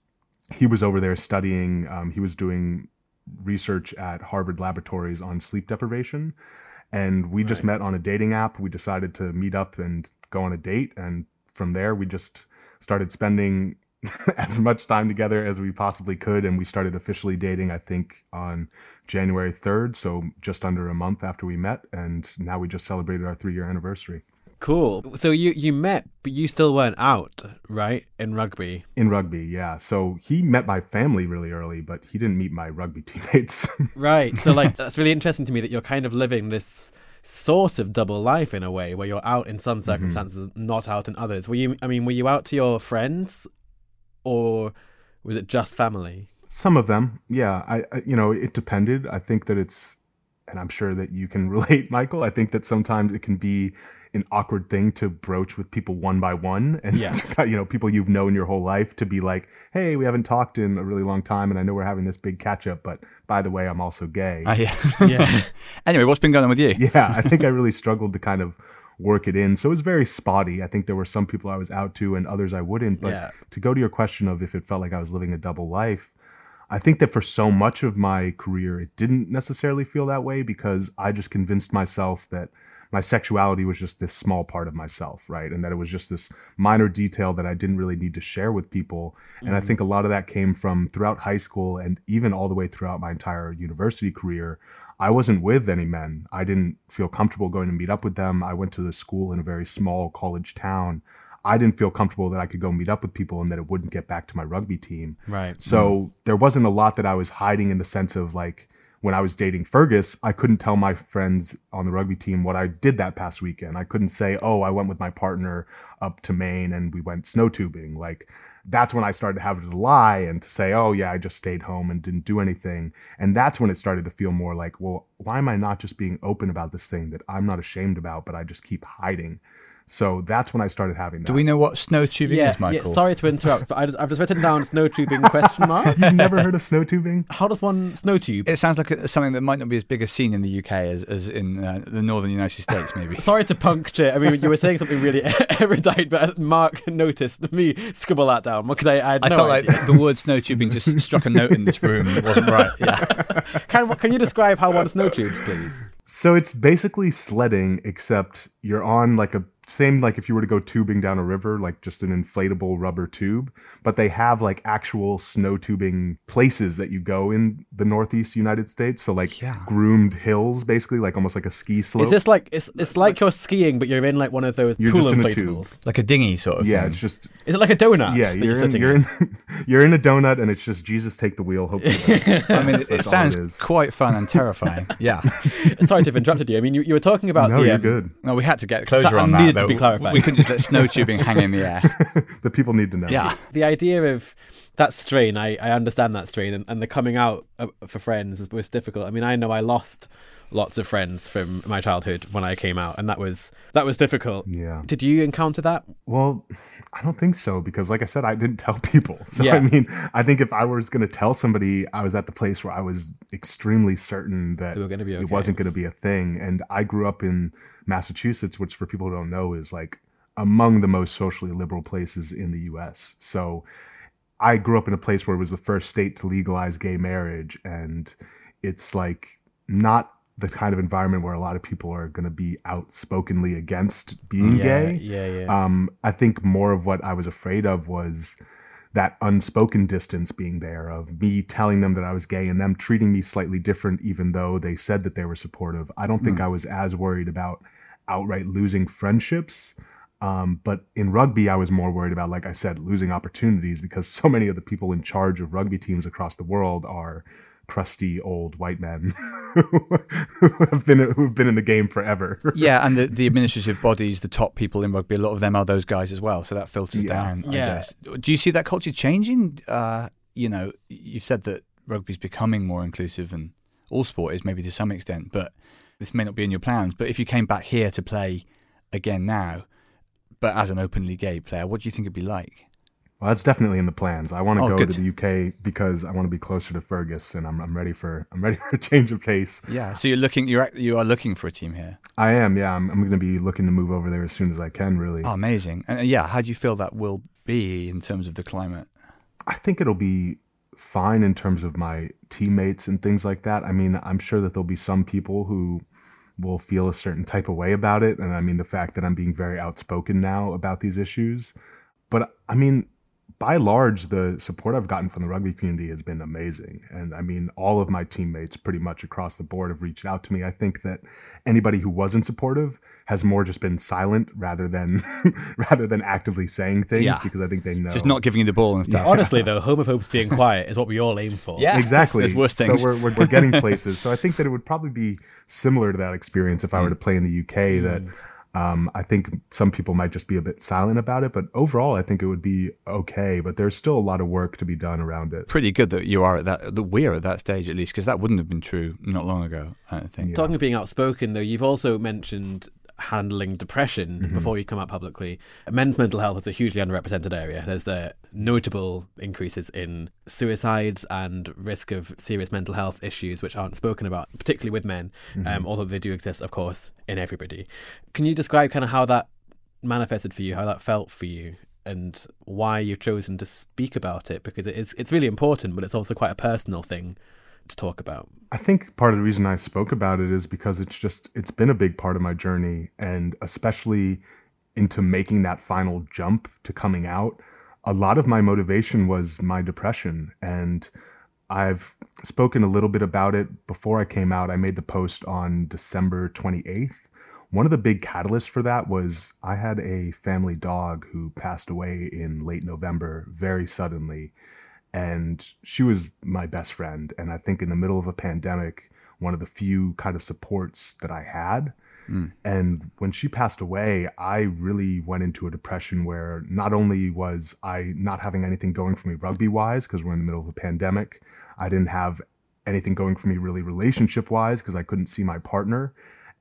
Speaker 5: he was over there studying. Um, he was doing research at Harvard Laboratories on sleep deprivation. And we just met on a dating app. We decided to meet up and go on a date. And from there, we just started spending *laughs* as much time together as we possibly could. And we started officially dating, I think, on January 3rd. So just under a month after we met. And now we just celebrated our three year anniversary.
Speaker 2: Cool. So you you met, but you still weren't out, right? In rugby.
Speaker 5: In rugby, yeah. So he met my family really early, but he didn't meet my rugby *laughs* teammates.
Speaker 2: Right. So like that's really interesting to me that you're kind of living this sort of double life in a way where you're out in some mm-hmm. circumstances, not out in others. Were you I mean, were you out to your friends or was it just family?
Speaker 5: Some of them, yeah. I, I, you know, it depended. I think that it's, and I'm sure that you can *laughs* relate, Michael. I think that sometimes it can be an awkward thing to broach with people one by one, and
Speaker 2: Yeah. *laughs*
Speaker 5: you know, people you've known your whole life to be like, "Hey, we haven't talked in a really long time, and I know we're having this big catch up, but by the way, I'm also gay."
Speaker 3: Ah, yeah. *laughs*
Speaker 2: Yeah. *laughs*
Speaker 3: anyway, what's been going on with you?
Speaker 5: yeah, I think I really struggled to kind of work it in. So it was very spotty. I think there were some people I was out to and others I wouldn't. But
Speaker 2: Yeah.
Speaker 5: to go to your question of if it felt like I was living a double life, I think that for so much of my career, it didn't necessarily feel that way because I just convinced myself that my sexuality was just this small part of myself, right? And that it was just this minor detail that I didn't really need to share with people. And I mm-hmm. think a lot of that came from throughout high school and even all the way throughout my entire university career. I wasn't with any men. I didn't feel comfortable going to meet up with them. I went to the school in a very small college town. I didn't feel comfortable that I could go meet up with people and that it wouldn't get back to my rugby team.
Speaker 2: Right.
Speaker 5: So mm-hmm. there wasn't a lot that I was hiding in the sense of like when I was dating Fergus, I couldn't tell my friends on the rugby team what I did that past weekend. I couldn't say, "Oh, I went with my partner up to Maine and we went snow tubing." Like that's when I started to have to lie and to say, "Oh, yeah, I just stayed home and didn't do anything." And that's when it started to feel more like, "Well, why am I not just being open about this thing that I'm not ashamed about, but I just keep hiding?" So that's when I started having that.
Speaker 3: Do we know what snow tubing
Speaker 2: Yeah,
Speaker 3: is, Michael?
Speaker 2: yeah, sorry to interrupt, but I just, I've just written down snow tubing question mark. *laughs*
Speaker 5: You've never heard of snow tubing?
Speaker 2: How does one snow tube?
Speaker 3: It sounds like a, something that might not be as big a scene in the UK as, as in uh, the northern United States, maybe. *laughs*
Speaker 2: Sorry to puncture. I mean, you were saying something really *laughs* erudite, but Mark noticed me scribble that down because I, I had
Speaker 3: I
Speaker 2: no
Speaker 3: felt
Speaker 2: idea.
Speaker 3: like the word snow tubing just struck a note in this room and it wasn't right. Yeah.
Speaker 2: Can, can you describe how one snow tubes, please?
Speaker 5: So it's basically sledding, except you're on like a same like if you were to go tubing down a river, like just an inflatable rubber tube. But they have like actual snow tubing places that you go in the Northeast United States. So like
Speaker 3: Yeah.
Speaker 5: groomed hills, basically, like almost like a ski slope.
Speaker 2: Is this like it's it's like you're skiing, but you're in like one of those
Speaker 5: You're
Speaker 2: pool
Speaker 5: just in a tube.
Speaker 3: Like a dinghy sort of
Speaker 5: yeah,
Speaker 3: thing.
Speaker 5: it's just
Speaker 2: Is it like a donut?
Speaker 5: yeah.
Speaker 2: that
Speaker 5: You're in,
Speaker 2: sitting
Speaker 5: you're in *laughs* you're in a donut, and it's just Jesus take the wheel. Hopefully, *laughs*
Speaker 3: I mean,
Speaker 5: that's-
Speaker 3: it, it sounds
Speaker 5: is.
Speaker 3: quite fun and terrifying. *laughs* yeah.
Speaker 2: Sorry to have interrupted you. I mean, you, you were talking about
Speaker 5: No,
Speaker 2: the
Speaker 5: you're
Speaker 2: um,
Speaker 5: good.
Speaker 3: No, we had to get closure
Speaker 2: That
Speaker 3: on that.
Speaker 2: To
Speaker 3: though.
Speaker 2: be clarified.
Speaker 3: We couldn't just let snow tubing hang in the air. *laughs*
Speaker 5: The people need to know.
Speaker 3: Yeah.
Speaker 2: the idea of that strain. I, I understand that strain, and, and the coming out for friends is- was difficult. I mean, I know I lost lots of friends from my childhood when I came out, and that was that was difficult.
Speaker 5: Yeah.
Speaker 2: Did you encounter that?
Speaker 5: Well, I don't think so because, like I said, I didn't *laughs* tell people. So,
Speaker 2: Yeah.
Speaker 5: I mean, I think if I was going to tell somebody, I was at the place where I was extremely certain that
Speaker 2: They were gonna be okay.
Speaker 5: it wasn't going to be a thing. And I grew up in Massachusetts, which, for people who don't know, is like among the most socially liberal places in the US. So, I grew up in a place where it was the first state to legalize gay marriage, and it's like not the kind of environment where a lot of people are going to be outspokenly against being
Speaker 2: Yeah,
Speaker 5: gay.
Speaker 2: yeah, yeah.
Speaker 5: Um, I think more of what I was afraid of was that unspoken distance being there of me telling them that I was gay and them treating me slightly different, even though they said that they were supportive. I don't think I was as worried about outright losing friendships. Um, but in rugby, I was more worried about, like I said, losing opportunities because so many of the people in charge of rugby teams across the world are crusty old white men *laughs* who have been who have been in the game forever. *laughs*
Speaker 3: yeah, and the, the administrative bodies, the top people in rugby, a lot of them are those guys as well. So that filters
Speaker 5: Yeah.
Speaker 3: down. I
Speaker 2: Yeah.
Speaker 3: guess. Do you see that culture changing? Uh, you know, you've said that rugby's becoming more inclusive, and all sport is maybe to some extent. But this may not be in your plans. But if you came back here to play again now, but as an openly gay player, what do you think it'd be like?
Speaker 5: Well, that's definitely in the plans. I want to
Speaker 3: Oh,
Speaker 5: go
Speaker 3: good.
Speaker 5: to the UK because I want to be closer to Fergus, and I'm, I'm ready for I'm ready *laughs* for a change of pace.
Speaker 3: Yeah. So you're looking, you're you are looking for a team here.
Speaker 5: I am, yeah. I'm, I'm going to be looking to move over there as soon as I can. Really,
Speaker 3: Oh, amazing. And uh, yeah, how do you feel that will be in terms of the climate?
Speaker 5: I think it'll be fine in terms of my teammates and things like that. I mean, I'm sure that there'll be some people who will feel a certain type of way about it, and I mean the fact that I'm being very outspoken now about these issues. But I mean, by large, the support I've gotten from the rugby community has been amazing. And I mean, all of my teammates pretty much across the board have reached out to me. I think that anybody who wasn't supportive has more just been silent rather than *laughs* rather than actively saying things
Speaker 3: Yeah.
Speaker 5: because I think they know
Speaker 3: Just not giving you the ball and stuff.
Speaker 2: Honestly, though, homophobes being quiet is what we all aim for.
Speaker 3: Yeah. *laughs*
Speaker 5: exactly.
Speaker 3: There's worse things.
Speaker 5: So we're, we're, we're getting places. So I think that it would probably be similar to that experience if I were to play in the UK. That mm. Um, I think some people might just be a bit silent about it, but overall, I think it would be okay. But there's still a lot of work to be done around it.
Speaker 3: Pretty good that you are at that, that we're at that stage at least, because that wouldn't have been true not long ago, I don't think.
Speaker 2: Talking of being outspoken, though, you've also mentioned handling depression
Speaker 5: Mm-hmm.
Speaker 2: before you come out publicly. Men's mental health is a hugely underrepresented area. There's uh, notable increases in suicides and risk of serious mental health issues, which aren't spoken about, particularly with men,
Speaker 5: Mm-hmm.
Speaker 2: um, although they do exist, of course, in everybody. Can you describe kind of how that manifested for you, how that felt for you? And why you've chosen to speak about it because it is it's really important, but it's also quite a personal thing to talk about.
Speaker 5: I think part of the reason I spoke about it is because it's just it's been a big part of my journey and especially into making that final jump to coming out. A lot of my motivation was my depression and I've spoken a little bit about it before I came out. I made the post on December 28th. One of the big catalysts for that was I had a family dog who passed away in late November very suddenly and she was my best friend. And i think in the middle of a pandemic one of the few kind of supports that i had. Hmm. And when she passed away i really went into a depression where not only was i not having anything going for me rugby wise because we're in the middle of a pandemic i didn't have anything going for me really relationship wise because i couldn't see my partner.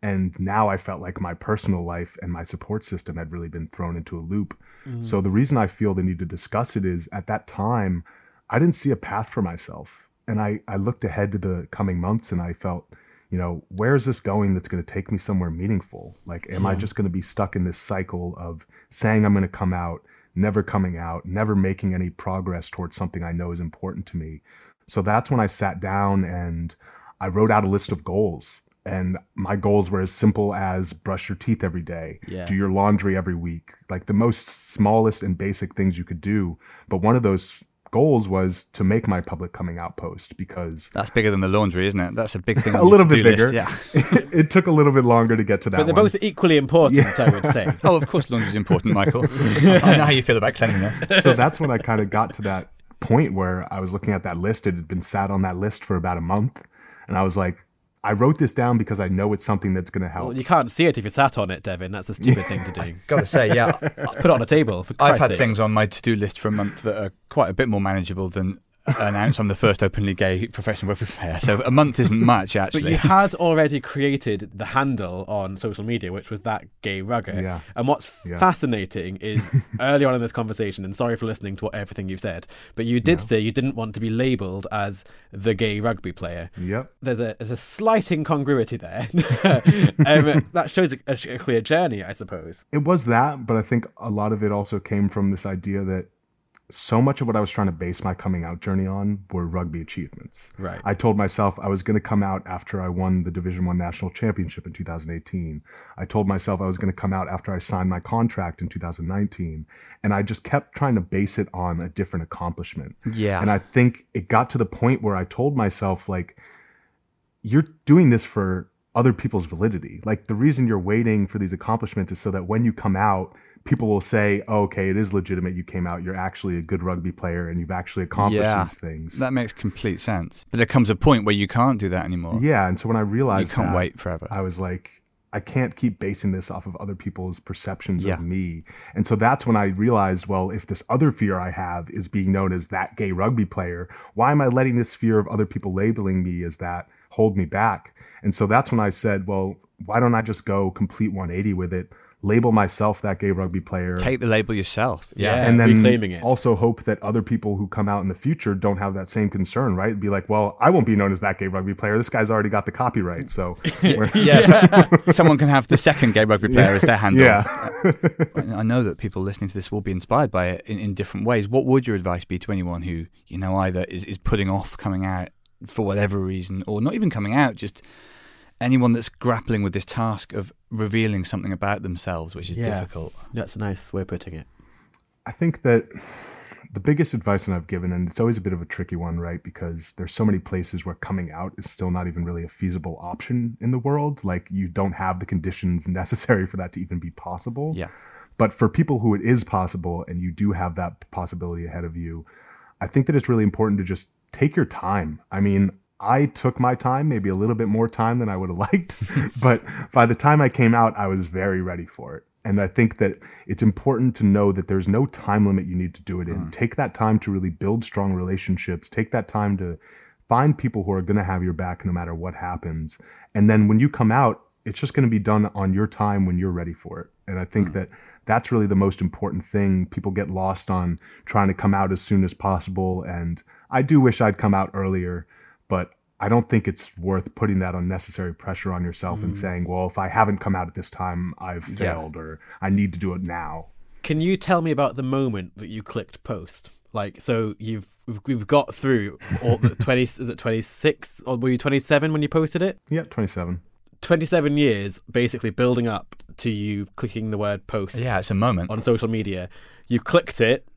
Speaker 5: And now i felt like my personal life and my support system had really been thrown into a loop. Hmm. So the reason i feel the need to discuss it is at that time I didn't see a path for myself. And I, I looked ahead to the coming months and I felt, you know, where is this going that's going to take me somewhere meaningful? Like, am I just going to be stuck in this cycle of saying I'm going to come out, never coming out, never making any progress towards something I know is important to me? So that's when I sat down and I wrote out a list of goals. And my goals were as simple as brush your teeth every day,
Speaker 2: Yeah.
Speaker 5: do your laundry every week, like the most smallest and basic things you could do. But one of those goals was to make my public coming out post because
Speaker 3: That's bigger than the laundry, isn't it? That's a big thing. *laughs*
Speaker 5: a little bit
Speaker 3: to-do list,
Speaker 5: bigger.
Speaker 3: Yeah. *laughs*
Speaker 5: it took a little bit longer to get to that
Speaker 2: But they're
Speaker 5: one.
Speaker 2: both equally important, I would say. *laughs*
Speaker 3: Oh, of course, laundry's important, Michael. I know how you feel about cleanliness.
Speaker 5: so that's when I kind of got to that point where I was looking at that list. It had been sat on that list for about a month. And I was like, I wrote this down because I know it's something that's going to help.
Speaker 2: Well, you can't see it if you sat on it, Devin. That's a *laughs* stupid thing to do.
Speaker 3: Gotta say, yeah,
Speaker 2: Just put it on a table. For
Speaker 3: I've had
Speaker 2: sake.
Speaker 3: things on my to-do list for a month that are quite a bit more manageable than announce I'm the first openly gay professional rugby player. So a month isn't much, actually.
Speaker 2: But you had already created the handle on social media, which was that gay rugger.
Speaker 5: Yeah.
Speaker 2: And what's
Speaker 5: Yeah.
Speaker 2: fascinating is *laughs* early on in this conversation, and sorry for listening to what, everything you've said, but you did say you didn't want to be labelled as the gay rugby player.
Speaker 5: Yep.
Speaker 2: There's a there's a slight incongruity there. *laughs* um, that shows a, a clear journey, I suppose.
Speaker 5: It was that, but I think a lot of it also came from this idea that so much of what I was trying to base my coming out journey on were rugby achievements.
Speaker 2: Right.
Speaker 5: I told myself I was going to come out after I won the Division 1 National Championship in 2018. I told myself I was going to come out after I signed my contract in 2019, and I just kept trying to base it on a different accomplishment.
Speaker 3: Yeah.
Speaker 5: And I think it got to the point where I told myself like you're doing this for other people's validity. Like the reason you're waiting for these accomplishments is so that when you come out, people will say, oh, okay, it is legitimate you came out. You're actually a good rugby player and you've actually accomplished
Speaker 3: Yeah.
Speaker 5: these things.
Speaker 3: That makes complete sense. But there comes a point where you can't do that anymore.
Speaker 5: yeah. And so when I realized You
Speaker 3: can't
Speaker 5: that,
Speaker 3: wait forever.
Speaker 5: I was like, I can't keep basing this off of other people's perceptions
Speaker 3: Yeah.
Speaker 5: of me. And so that's when I realized, well, if this other fear I have is being known as that gay rugby player, why am I letting this fear of other people labeling me as that hold me back? And so that's when I said, well, why don't I just go complete 180 with it? Label myself that gay rugby player.
Speaker 3: Take the label yourself.
Speaker 2: Yeah.
Speaker 5: and then
Speaker 2: reclaiming it.
Speaker 5: also hope that other people who come out in the future don't have that same concern, right? Be like, well, I won't be known as that gay rugby player. This guy's already got the copyright, so *laughs*
Speaker 3: Yeah, so *laughs* someone can have the second gay rugby player as their handle.
Speaker 5: yeah.
Speaker 3: I know that people listening to this will be inspired by it in, in different ways. What would your advice be to anyone who, you know, either is, is putting off coming out for whatever reason or not even coming out, just anyone that's grappling with this task of revealing something about themselves, which is
Speaker 2: Yeah.
Speaker 3: difficult?
Speaker 2: That's a nice way of putting it.
Speaker 5: I think that the biggest advice that I've given, and it's always a bit of a tricky one, right? Because there's so many places where coming out is still not even really a feasible option in the world. Like you don't have the conditions *laughs* necessary for that to even be possible.
Speaker 3: Yeah.
Speaker 5: But for people who it is possible and you do have that possibility ahead of you, I think that it's really important to just take your time. I mean, I took my time, maybe a little bit more time than I would have *laughs* liked, but by the time I came out, I was very ready for it. And I think that it's important to know that there's no time limit you need to do it in. Mm. Take that time to really build strong relationships. Take that time to find people who are going to have your back no matter what happens. And then when you come out, it's just going to be done on your time when you're ready for it. And I think mm. that that's really the most important thing. People get lost on trying to come out as soon as possible. And I do wish I'd come out earlier, but I don't think it's worth putting that unnecessary pressure on yourself and mm. saying, well, if I haven't come out at this time, I've failed or I need to do it now.
Speaker 2: Can you tell me about the moment that you clicked post? Like, so you've we've, we've got through all the *laughs* twenty. is it twenty six or were you twenty seven when you posted it?
Speaker 5: Yeah, 27.
Speaker 2: Twenty seven years, basically building up to you clicking the word post.
Speaker 3: Yeah, it's a moment.
Speaker 2: on social media. You clicked it.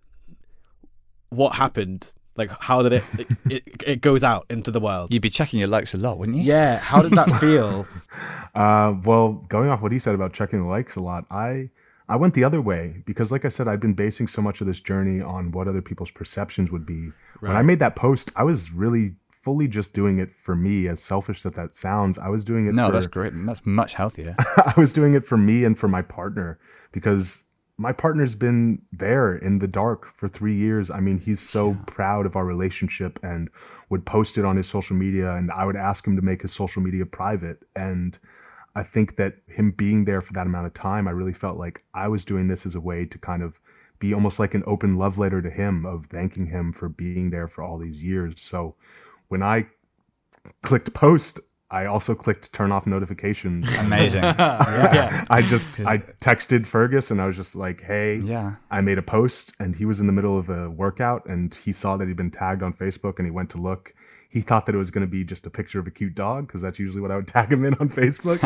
Speaker 2: What happened? Like, how did it? It, it, it goes out into the world.
Speaker 3: You'd be checking your likes a lot, wouldn't you?
Speaker 2: Yeah. How did that feel? *laughs*
Speaker 5: Uh, well, going off what he said about checking the likes a lot, I I went the other way because, like I said, I'd been basing so much of this journey on what other people's perceptions would be. When I made that post, I was really fully just doing it for me. As selfish that that sounds, I was doing it.
Speaker 3: No,
Speaker 5: for,
Speaker 3: that's great. That's much healthier. *laughs*
Speaker 5: I was doing it for me and for my partner because my partner's been there in the dark for three years. I mean, he's so proud of our relationship and would post it on his social media, and I would ask him to make his social media private. And I think that him being there for that amount of time, I really felt like I was doing this as a way to kind of be almost like an open love letter to him of thanking him for being there for all these years. So when I clicked post, I also clicked turn off notifications. *laughs*
Speaker 3: Amazing. *laughs*
Speaker 2: yeah.
Speaker 5: I just I texted Fergus and I was just like, "Hey,
Speaker 3: Yeah.
Speaker 5: I made a post and he was in the middle of a workout and he saw that he'd been tagged on Facebook and he went to look. He thought that it was going to be just a picture of a cute dog because that's usually what I would *laughs* tag him in on Facebook.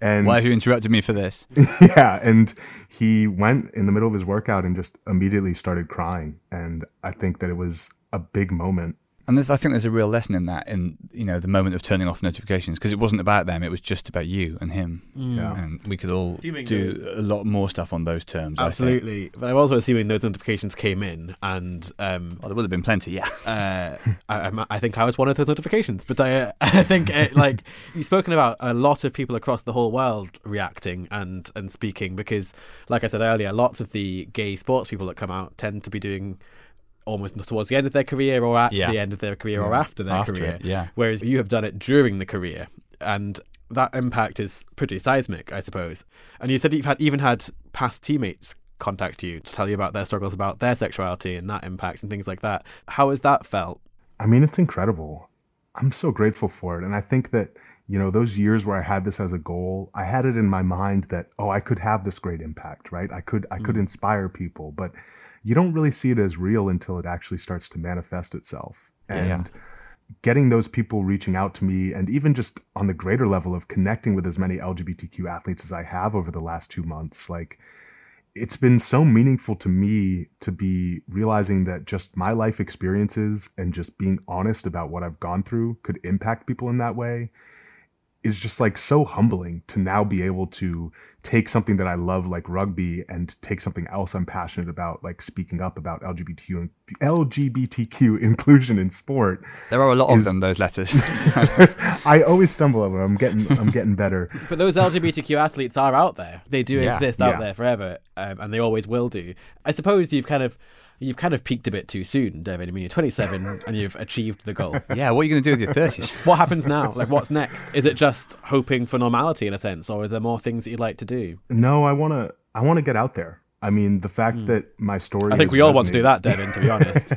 Speaker 5: and
Speaker 3: Why have you interrupted me for this?
Speaker 5: yeah, and he went in the middle of his workout and just immediately started crying. And I think that it was a big moment.
Speaker 3: And there's, I think there's a real lesson in that, in you know, the moment of turning off notifications, because it wasn't about them; it was just about you and him.
Speaker 5: Yeah.
Speaker 3: And we could all
Speaker 2: Assuming
Speaker 3: do a lot more stuff on those terms. I think.
Speaker 2: Absolutely. But I'm also assuming those notifications came in, and um,
Speaker 3: Well, there would have been plenty. Yeah.
Speaker 2: uh, I, I'm- think I was one of those notifications. But I, uh, *laughs* I think it, like you've spoken about a lot of people across the whole world reacting and and speaking because, like I said earlier, lots of the gay sports people that come out tend to be doing almost towards the end of their career or at
Speaker 3: Yeah.
Speaker 2: the end of their career or after their
Speaker 3: After
Speaker 2: career.
Speaker 3: it, yeah.
Speaker 2: Whereas you have done it during the career and. That impact is pretty seismic, I suppose. And you said you've had even had past teammates contact you to tell you about their struggles about their sexuality and that impact and things like that. How has that felt?
Speaker 5: I mean, it's incredible. I'm so grateful for it. And I think that, you know, those years where I had this as a goal, I had it in my mind that, oh, I could have this great impact, right? I could I could mm. inspire people. But you don't really see it as real until it actually starts to manifest itself. And
Speaker 3: Yeah.
Speaker 5: getting those people reaching out to me and even just on the greater level of connecting with as many LGBTQ athletes as I have over the last 2 months like it's been so meaningful to me to be realizing that just my life experiences and just being honest about what I've gone through could impact people in that way is just like so humbling to now be able to take something that I love like rugby and take something else I'm passionate about like speaking up about LGBTQ and LGBTQ inclusion in sport.
Speaker 3: There are a lot of them. Those letters. *laughs*
Speaker 5: I always stumble over. 'em. I'm getting I'm getting better.
Speaker 2: But those LGBTQ athletes are out there. They do
Speaker 3: Yeah,
Speaker 2: exist out
Speaker 5: yeah.
Speaker 2: there forever, um, and they always will do. I suppose you've kind of you've kind of peaked a bit too soon, Devin. I mean, you're 27 *laughs* and you've achieved the goal.
Speaker 3: yeah. What are you going to do with your thirties?
Speaker 2: What happens now? Like, what's next? Is it just hoping for normality in a sense, or are there more things that you'd like to do?
Speaker 5: No, I want to I want to get out there. I mean, the fact hmm. that my story.
Speaker 2: I think we all want to do that, Devin. To be honest.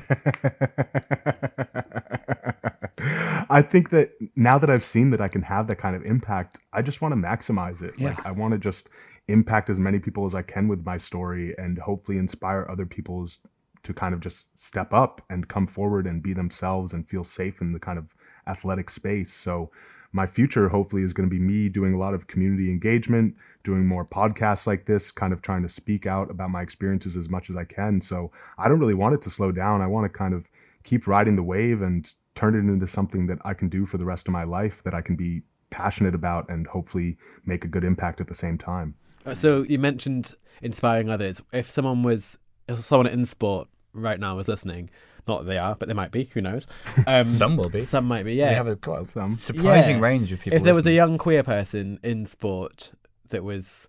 Speaker 2: *laughs*
Speaker 5: I think that now that I've seen that I can have that kind of impact, I just want to maximize it. Like I want to just impact as many people as I can with my story and hopefully inspire other people's to kind of just step up and come forward and be themselves and feel safe in the kind of athletic space. So my future hopefully is going to be me doing a lot of community engagement, doing more podcasts like this, kind of trying to speak out about my experiences as much as I can. So I don't really want it to slow down. I want to kind of keep riding the wave and turn it into something that I can do for the rest of my life that I can be passionate about and hopefully make a good impact at the same time.
Speaker 2: Uh, So you mentioned inspiring others. If someone was, if someone in sport right now is listening, not that they are, but they might be. Who knows? *laughs* Um,
Speaker 3: Some will be.
Speaker 2: Some might be. Yeah.
Speaker 3: We have a quite
Speaker 5: Some.
Speaker 3: surprising
Speaker 2: Yeah.
Speaker 3: range of people.
Speaker 2: if there was a young queer person in sport that was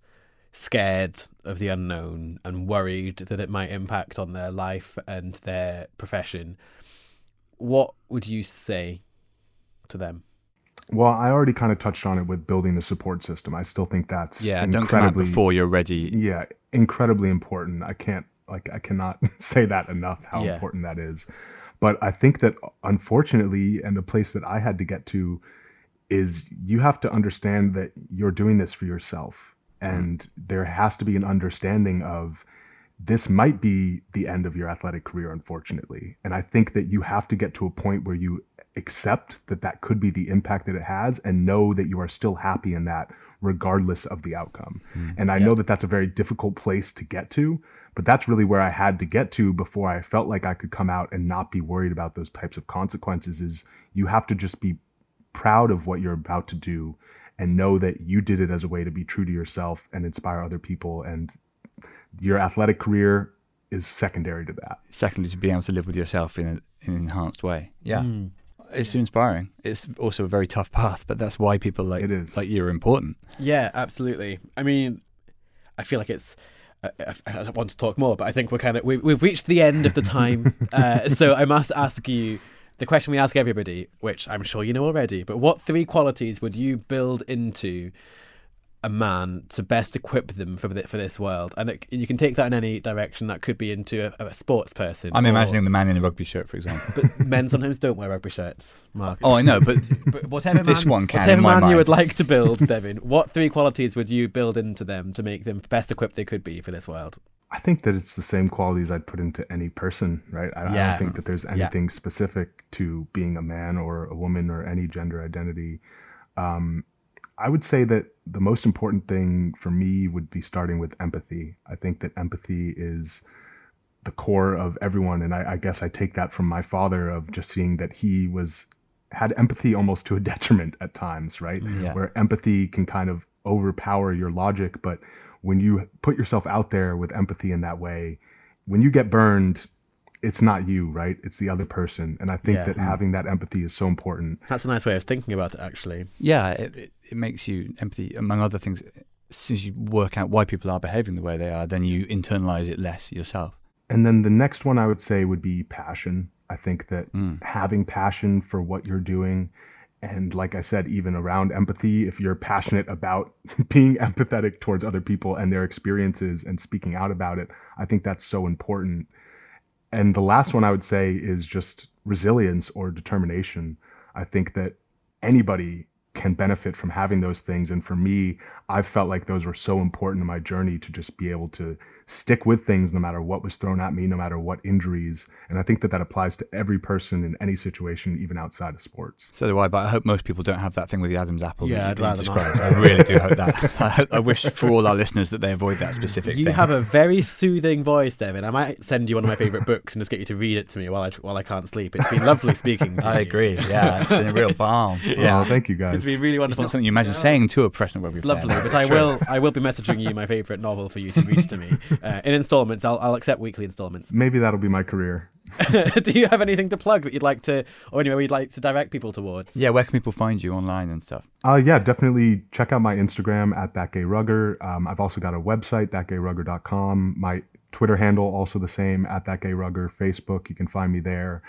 Speaker 2: scared of the unknown and worried that it might impact on their life and their profession, what would you say to them?
Speaker 5: Well, I already kind of touched on it with building the support system. I still think that's
Speaker 3: yeah, don't come out
Speaker 5: incredibly
Speaker 3: before you're ready.
Speaker 5: yeah, incredibly important. I can't like I cannot *laughs* say that enough how
Speaker 2: Yeah.
Speaker 5: important that is. But I think that unfortunately, and the place that I had to get to is you have to understand that you're doing this for yourself. Mm-hmm. And there has to be an understanding of this might be the end of your athletic career, unfortunately. And I think that you have to get to a point where you accept that that could be the impact that it has and know that you are still happy in that regardless of the outcome. And I know that that's a very difficult place to get to, but that's really where I had to get to before I felt like I could come out and not be worried about those types of consequences is you have to just be proud of what you're about to do and know that you did it as a way to be true to yourself and inspire other people and your athletic career is secondary to that.
Speaker 3: Secondly, to be able to live with yourself in, a, in an enhanced way. Yeah,
Speaker 2: Hmm.
Speaker 3: It's inspiring. It's also a very tough path, but that's why people like
Speaker 5: It is.
Speaker 3: like you are important.
Speaker 2: Yeah, absolutely. I mean, I feel like it's. I, I, I want to talk more, but I think we're kind of we've, we've reached the end of the time. *laughs* uh, so I must ask you the question we ask everybody, which I'm sure you know already. But what three qualities would you build into a man to best equip them for the, for this world? And it, you can take that in any direction. That could be into a, a sports person.
Speaker 3: I'm
Speaker 2: or-
Speaker 3: imagining the man in a rugby shirt, for example.
Speaker 2: But men sometimes don't wear rugby shirts. Mark.
Speaker 3: oh, I know, but *laughs*
Speaker 2: But whatever
Speaker 3: This
Speaker 2: man,
Speaker 3: one can,
Speaker 2: whatever
Speaker 3: in my
Speaker 2: man you would like to build, *laughs* Devin, what three qualities would you build into them to make them best equipped they could be for this world?
Speaker 5: I think that it's the same qualities I'd put into any person, right? I, I don't think that there's
Speaker 2: Yeah.
Speaker 5: anything specific to being a man or a woman or any gender identity. Um, I would say that the most important thing for me would be starting with empathy. I think that empathy is the core of everyone, and I, I guess I take that from my father of just seeing that he was had empathy almost to a *laughs* detriment at times, right?
Speaker 3: Yeah.
Speaker 5: Where empathy can kind of overpower your logic, but when you put yourself out there with empathy in that way, when you get burned, it's not you, right? It's the other person. And I think
Speaker 2: Yeah.
Speaker 5: that having that empathy is so important.
Speaker 2: That's a nice way of thinking about it, actually.
Speaker 3: yeah, it, it, it makes you empathy, among other things. As soon as you work out why people are behaving the way they are, then you internalize it less yourself.
Speaker 5: And then the next one I would say would be passion. I think that
Speaker 3: Mm.
Speaker 5: having passion for what you're doing, and like I said, even around empathy, if you're passionate about *laughs* being empathetic towards other people and their experiences and speaking out about it, I think that's so important. And the last one I would say is just resilience or determination. I think that anybody can benefit from having those things. And for me, I felt like those were so important in my journey to just be able to stick with things no matter what was thrown at me, no matter what injuries. And I think that that applies to every person in any situation, even outside of sports.
Speaker 3: So do I, but I hope most people don't have that thing with the Adam's apple.
Speaker 2: Yeah,
Speaker 3: that
Speaker 2: I'd
Speaker 3: you've been
Speaker 2: rather not.
Speaker 3: I really do hope that. *laughs* I, hope, I wish for all our listeners that they avoid that specific
Speaker 2: You
Speaker 3: thing.
Speaker 2: have a very soothing voice, Devin. I might send you one of my favourite books and just get you to read it to me while I while I can't sleep. It's been lovely speaking to you.
Speaker 3: I agree. Yeah, it's been a real *laughs* balm.
Speaker 5: Yeah,
Speaker 3: Yeah.
Speaker 5: thank you guys.
Speaker 2: It's been really
Speaker 3: It's
Speaker 2: wonderful.
Speaker 3: not something you imagine saying to a professional rugby
Speaker 2: It's
Speaker 3: player.
Speaker 2: lovely, but I will I will be messaging you my favourite novel for you to read to me *laughs* uh, in instalments. I'll, I'll accept weekly instalments.
Speaker 5: Maybe that'll be my career. *laughs*
Speaker 2: Do you have anything to plug that you'd like to, or anywhere you'd like to direct people towards?
Speaker 3: Yeah, where can people find you online and stuff?
Speaker 5: Uh, yeah, definitely check out my Instagram at thatgayrugger. Um, I've also got a website, thatgayrugger.com. My Twitter handle, also the same, at thatgayrugger. Facebook, you can find me there.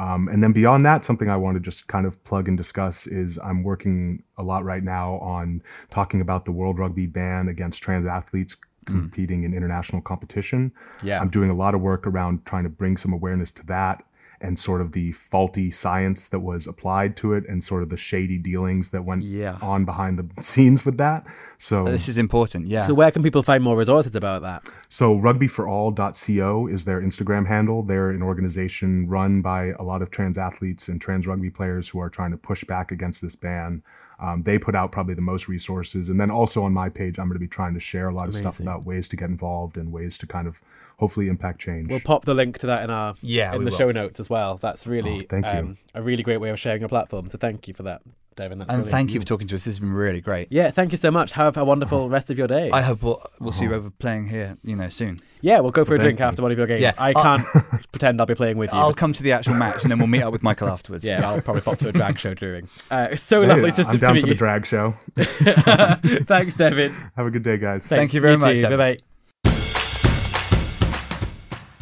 Speaker 5: Um, and then beyond that, something I want to just kind of plug and discuss is I'm working a lot right now on talking about the World Rugby ban against trans athletes competing in international competition.
Speaker 2: Yeah.
Speaker 5: I'm doing a lot of work around trying to bring some awareness to that and sort of the faulty science that was applied to it and sort of the shady dealings that went
Speaker 3: Yeah.
Speaker 5: on behind the scenes with that. So uh,
Speaker 3: This is important. Yeah.
Speaker 2: So where can people find more resources about that?
Speaker 5: so rugbyforall.co is their Instagram handle. They're an organization run by a lot of trans athletes and trans rugby players who are trying to push back against this ban. Um, they put out probably the most resources. And then also on my page, I'm going to be trying to share a lot of stuff about ways to get involved and ways to kind of hopefully impact change.
Speaker 2: We'll pop the link to that in our
Speaker 3: Yeah,
Speaker 2: in the
Speaker 3: will.
Speaker 2: show notes as well. That's really
Speaker 5: Oh, thank you.
Speaker 2: um, a really great way of sharing your platform. So thank you for that, Devin. That's
Speaker 3: and
Speaker 2: brilliant.
Speaker 3: thank you for talking to us. This has been really great.
Speaker 2: Yeah, thank you so much. Have a wonderful rest of your day.
Speaker 3: I hope we'll, we'll see you over playing here, you know, soon.
Speaker 2: yeah, we'll go for a drink after one of your games.
Speaker 3: Yeah,
Speaker 2: I can't *laughs* pretend I'll be playing with you.
Speaker 3: I'll come to the actual match and then we'll meet up with Michael *laughs* afterwards.
Speaker 2: yeah, I'll probably pop to a drag show during. Uh, it's so
Speaker 5: Hey,
Speaker 2: lovely to,
Speaker 5: I'm
Speaker 2: to
Speaker 5: down
Speaker 2: meet
Speaker 5: for
Speaker 2: you.
Speaker 5: the drag show. *laughs*
Speaker 2: Thanks, Devin.
Speaker 5: Have a good day, guys.
Speaker 3: Thank you very much,
Speaker 2: Bye
Speaker 3: Devin.
Speaker 2: bye.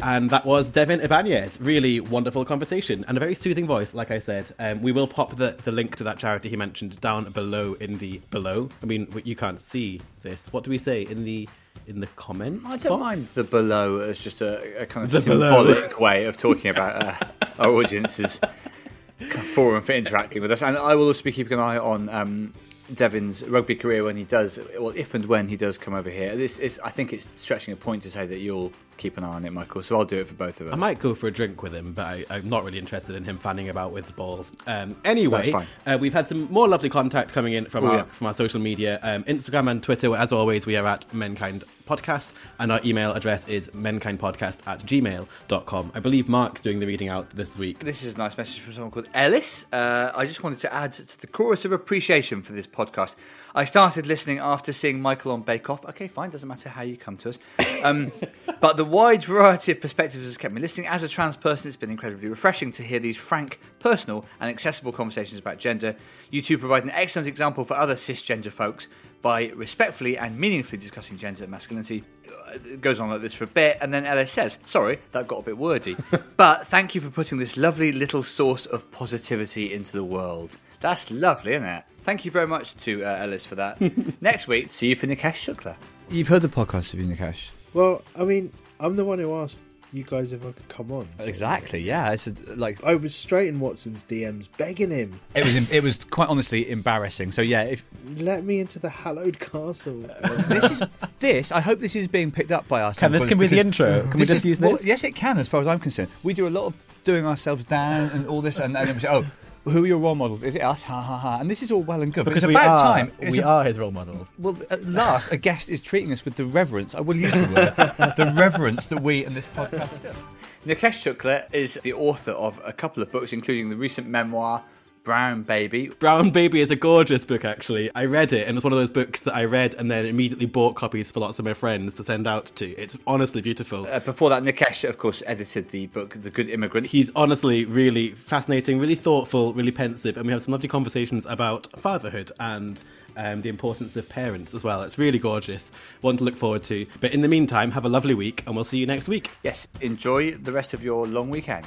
Speaker 2: And that was Devin Ibañez. Really wonderful conversation and a very soothing voice, like I said. Um, we will pop the, the link to that charity he mentioned down below in the below. I mean, you can't see this. What do we say in the in the comments?
Speaker 4: I don't
Speaker 2: box?
Speaker 4: mind the below as just a, a kind of
Speaker 2: The below.
Speaker 4: symbolic way of talking about uh, our audience's *laughs* forum for interacting with us. And I will also be keeping an eye on um, Devin's rugby career when he does, well, if and when he does come over here. This is, I think it's stretching a point to say that you'll keep an eye on it, Michael. So I'll do it for both of us.
Speaker 2: I might go for a drink with him, but I, I'm not really interested in him fanning about with the balls. Um, anyway, uh, we've had some more lovely contact coming in from our
Speaker 4: yeah.
Speaker 2: from our social media, um, Instagram and Twitter. As always, we are at Menkind Podcast, and our email address is menkindpodcast at gmail.com. I believe Mark's doing the reading out this week.
Speaker 4: This is a nice message from someone called Ellis. Uh, I just wanted to add to the chorus of appreciation for this podcast. I started listening after seeing Michael on Bake Off. Okay, fine, doesn't matter how you come to us. Um, *laughs* but the wide variety of perspectives has kept me listening. As a trans person, it's been incredibly refreshing to hear these frank, personal, and accessible conversations about gender. You two provide an excellent example for other cisgender folks by respectfully and meaningfully discussing gender and masculinity. It goes on like this for a bit, and then Ellis says, Sorry, that got a bit wordy. *laughs* but thank you for putting this lovely little source of positivity into the world. That's lovely, isn't it? Thank you very much to uh, Ellis for that. *laughs* Next week, see you for Nikesh Shukla.
Speaker 3: You've heard the podcast of Nikesh.
Speaker 6: Well, I mean, I'm the one who asked you guys if I could come on. so-
Speaker 3: Exactly, yeah. It's a, like
Speaker 6: I was straight in Watson's DMs begging him,
Speaker 3: it was. It was quite honestly embarrassing. So yeah, if
Speaker 6: let me into the hallowed castle. *laughs*
Speaker 3: this is this, I hope this is being picked up by our.
Speaker 2: Can this can be the intro? Can we just
Speaker 3: is-
Speaker 2: use
Speaker 3: well,
Speaker 2: this?
Speaker 3: yes, it can. As far as I'm concerned, we do a lot of doing ourselves down and all this, and, and then we say, oh. Who are your role models? Is it us? Ha ha ha! And this is all well and good,
Speaker 2: Because
Speaker 3: but
Speaker 2: we
Speaker 3: it's about
Speaker 2: are,
Speaker 3: time. It's
Speaker 2: we
Speaker 3: a-
Speaker 2: are his role models.
Speaker 3: Well, at last, a guest is treating us with the reverence. I will use the word, the reverence that we in this podcast deserve.
Speaker 4: Nikesh Shukla is the author of a couple of books, including the recent memoir, Brown Baby.
Speaker 2: Brown Baby is a gorgeous book, actually. I read it, and it's one of those books that I read and then immediately bought copies for lots of my friends to send out to. It's honestly beautiful.
Speaker 4: Uh, before that, Nikesh, of course, edited the book, The Good Immigrant.
Speaker 2: He's honestly really fascinating, really thoughtful, really pensive, and we have some lovely conversations about fatherhood and um, the importance of parents as well. It's really gorgeous. One to look forward to. But in the meantime, have a lovely week, and we'll see you next week.
Speaker 4: Yes, enjoy the rest of your long weekend.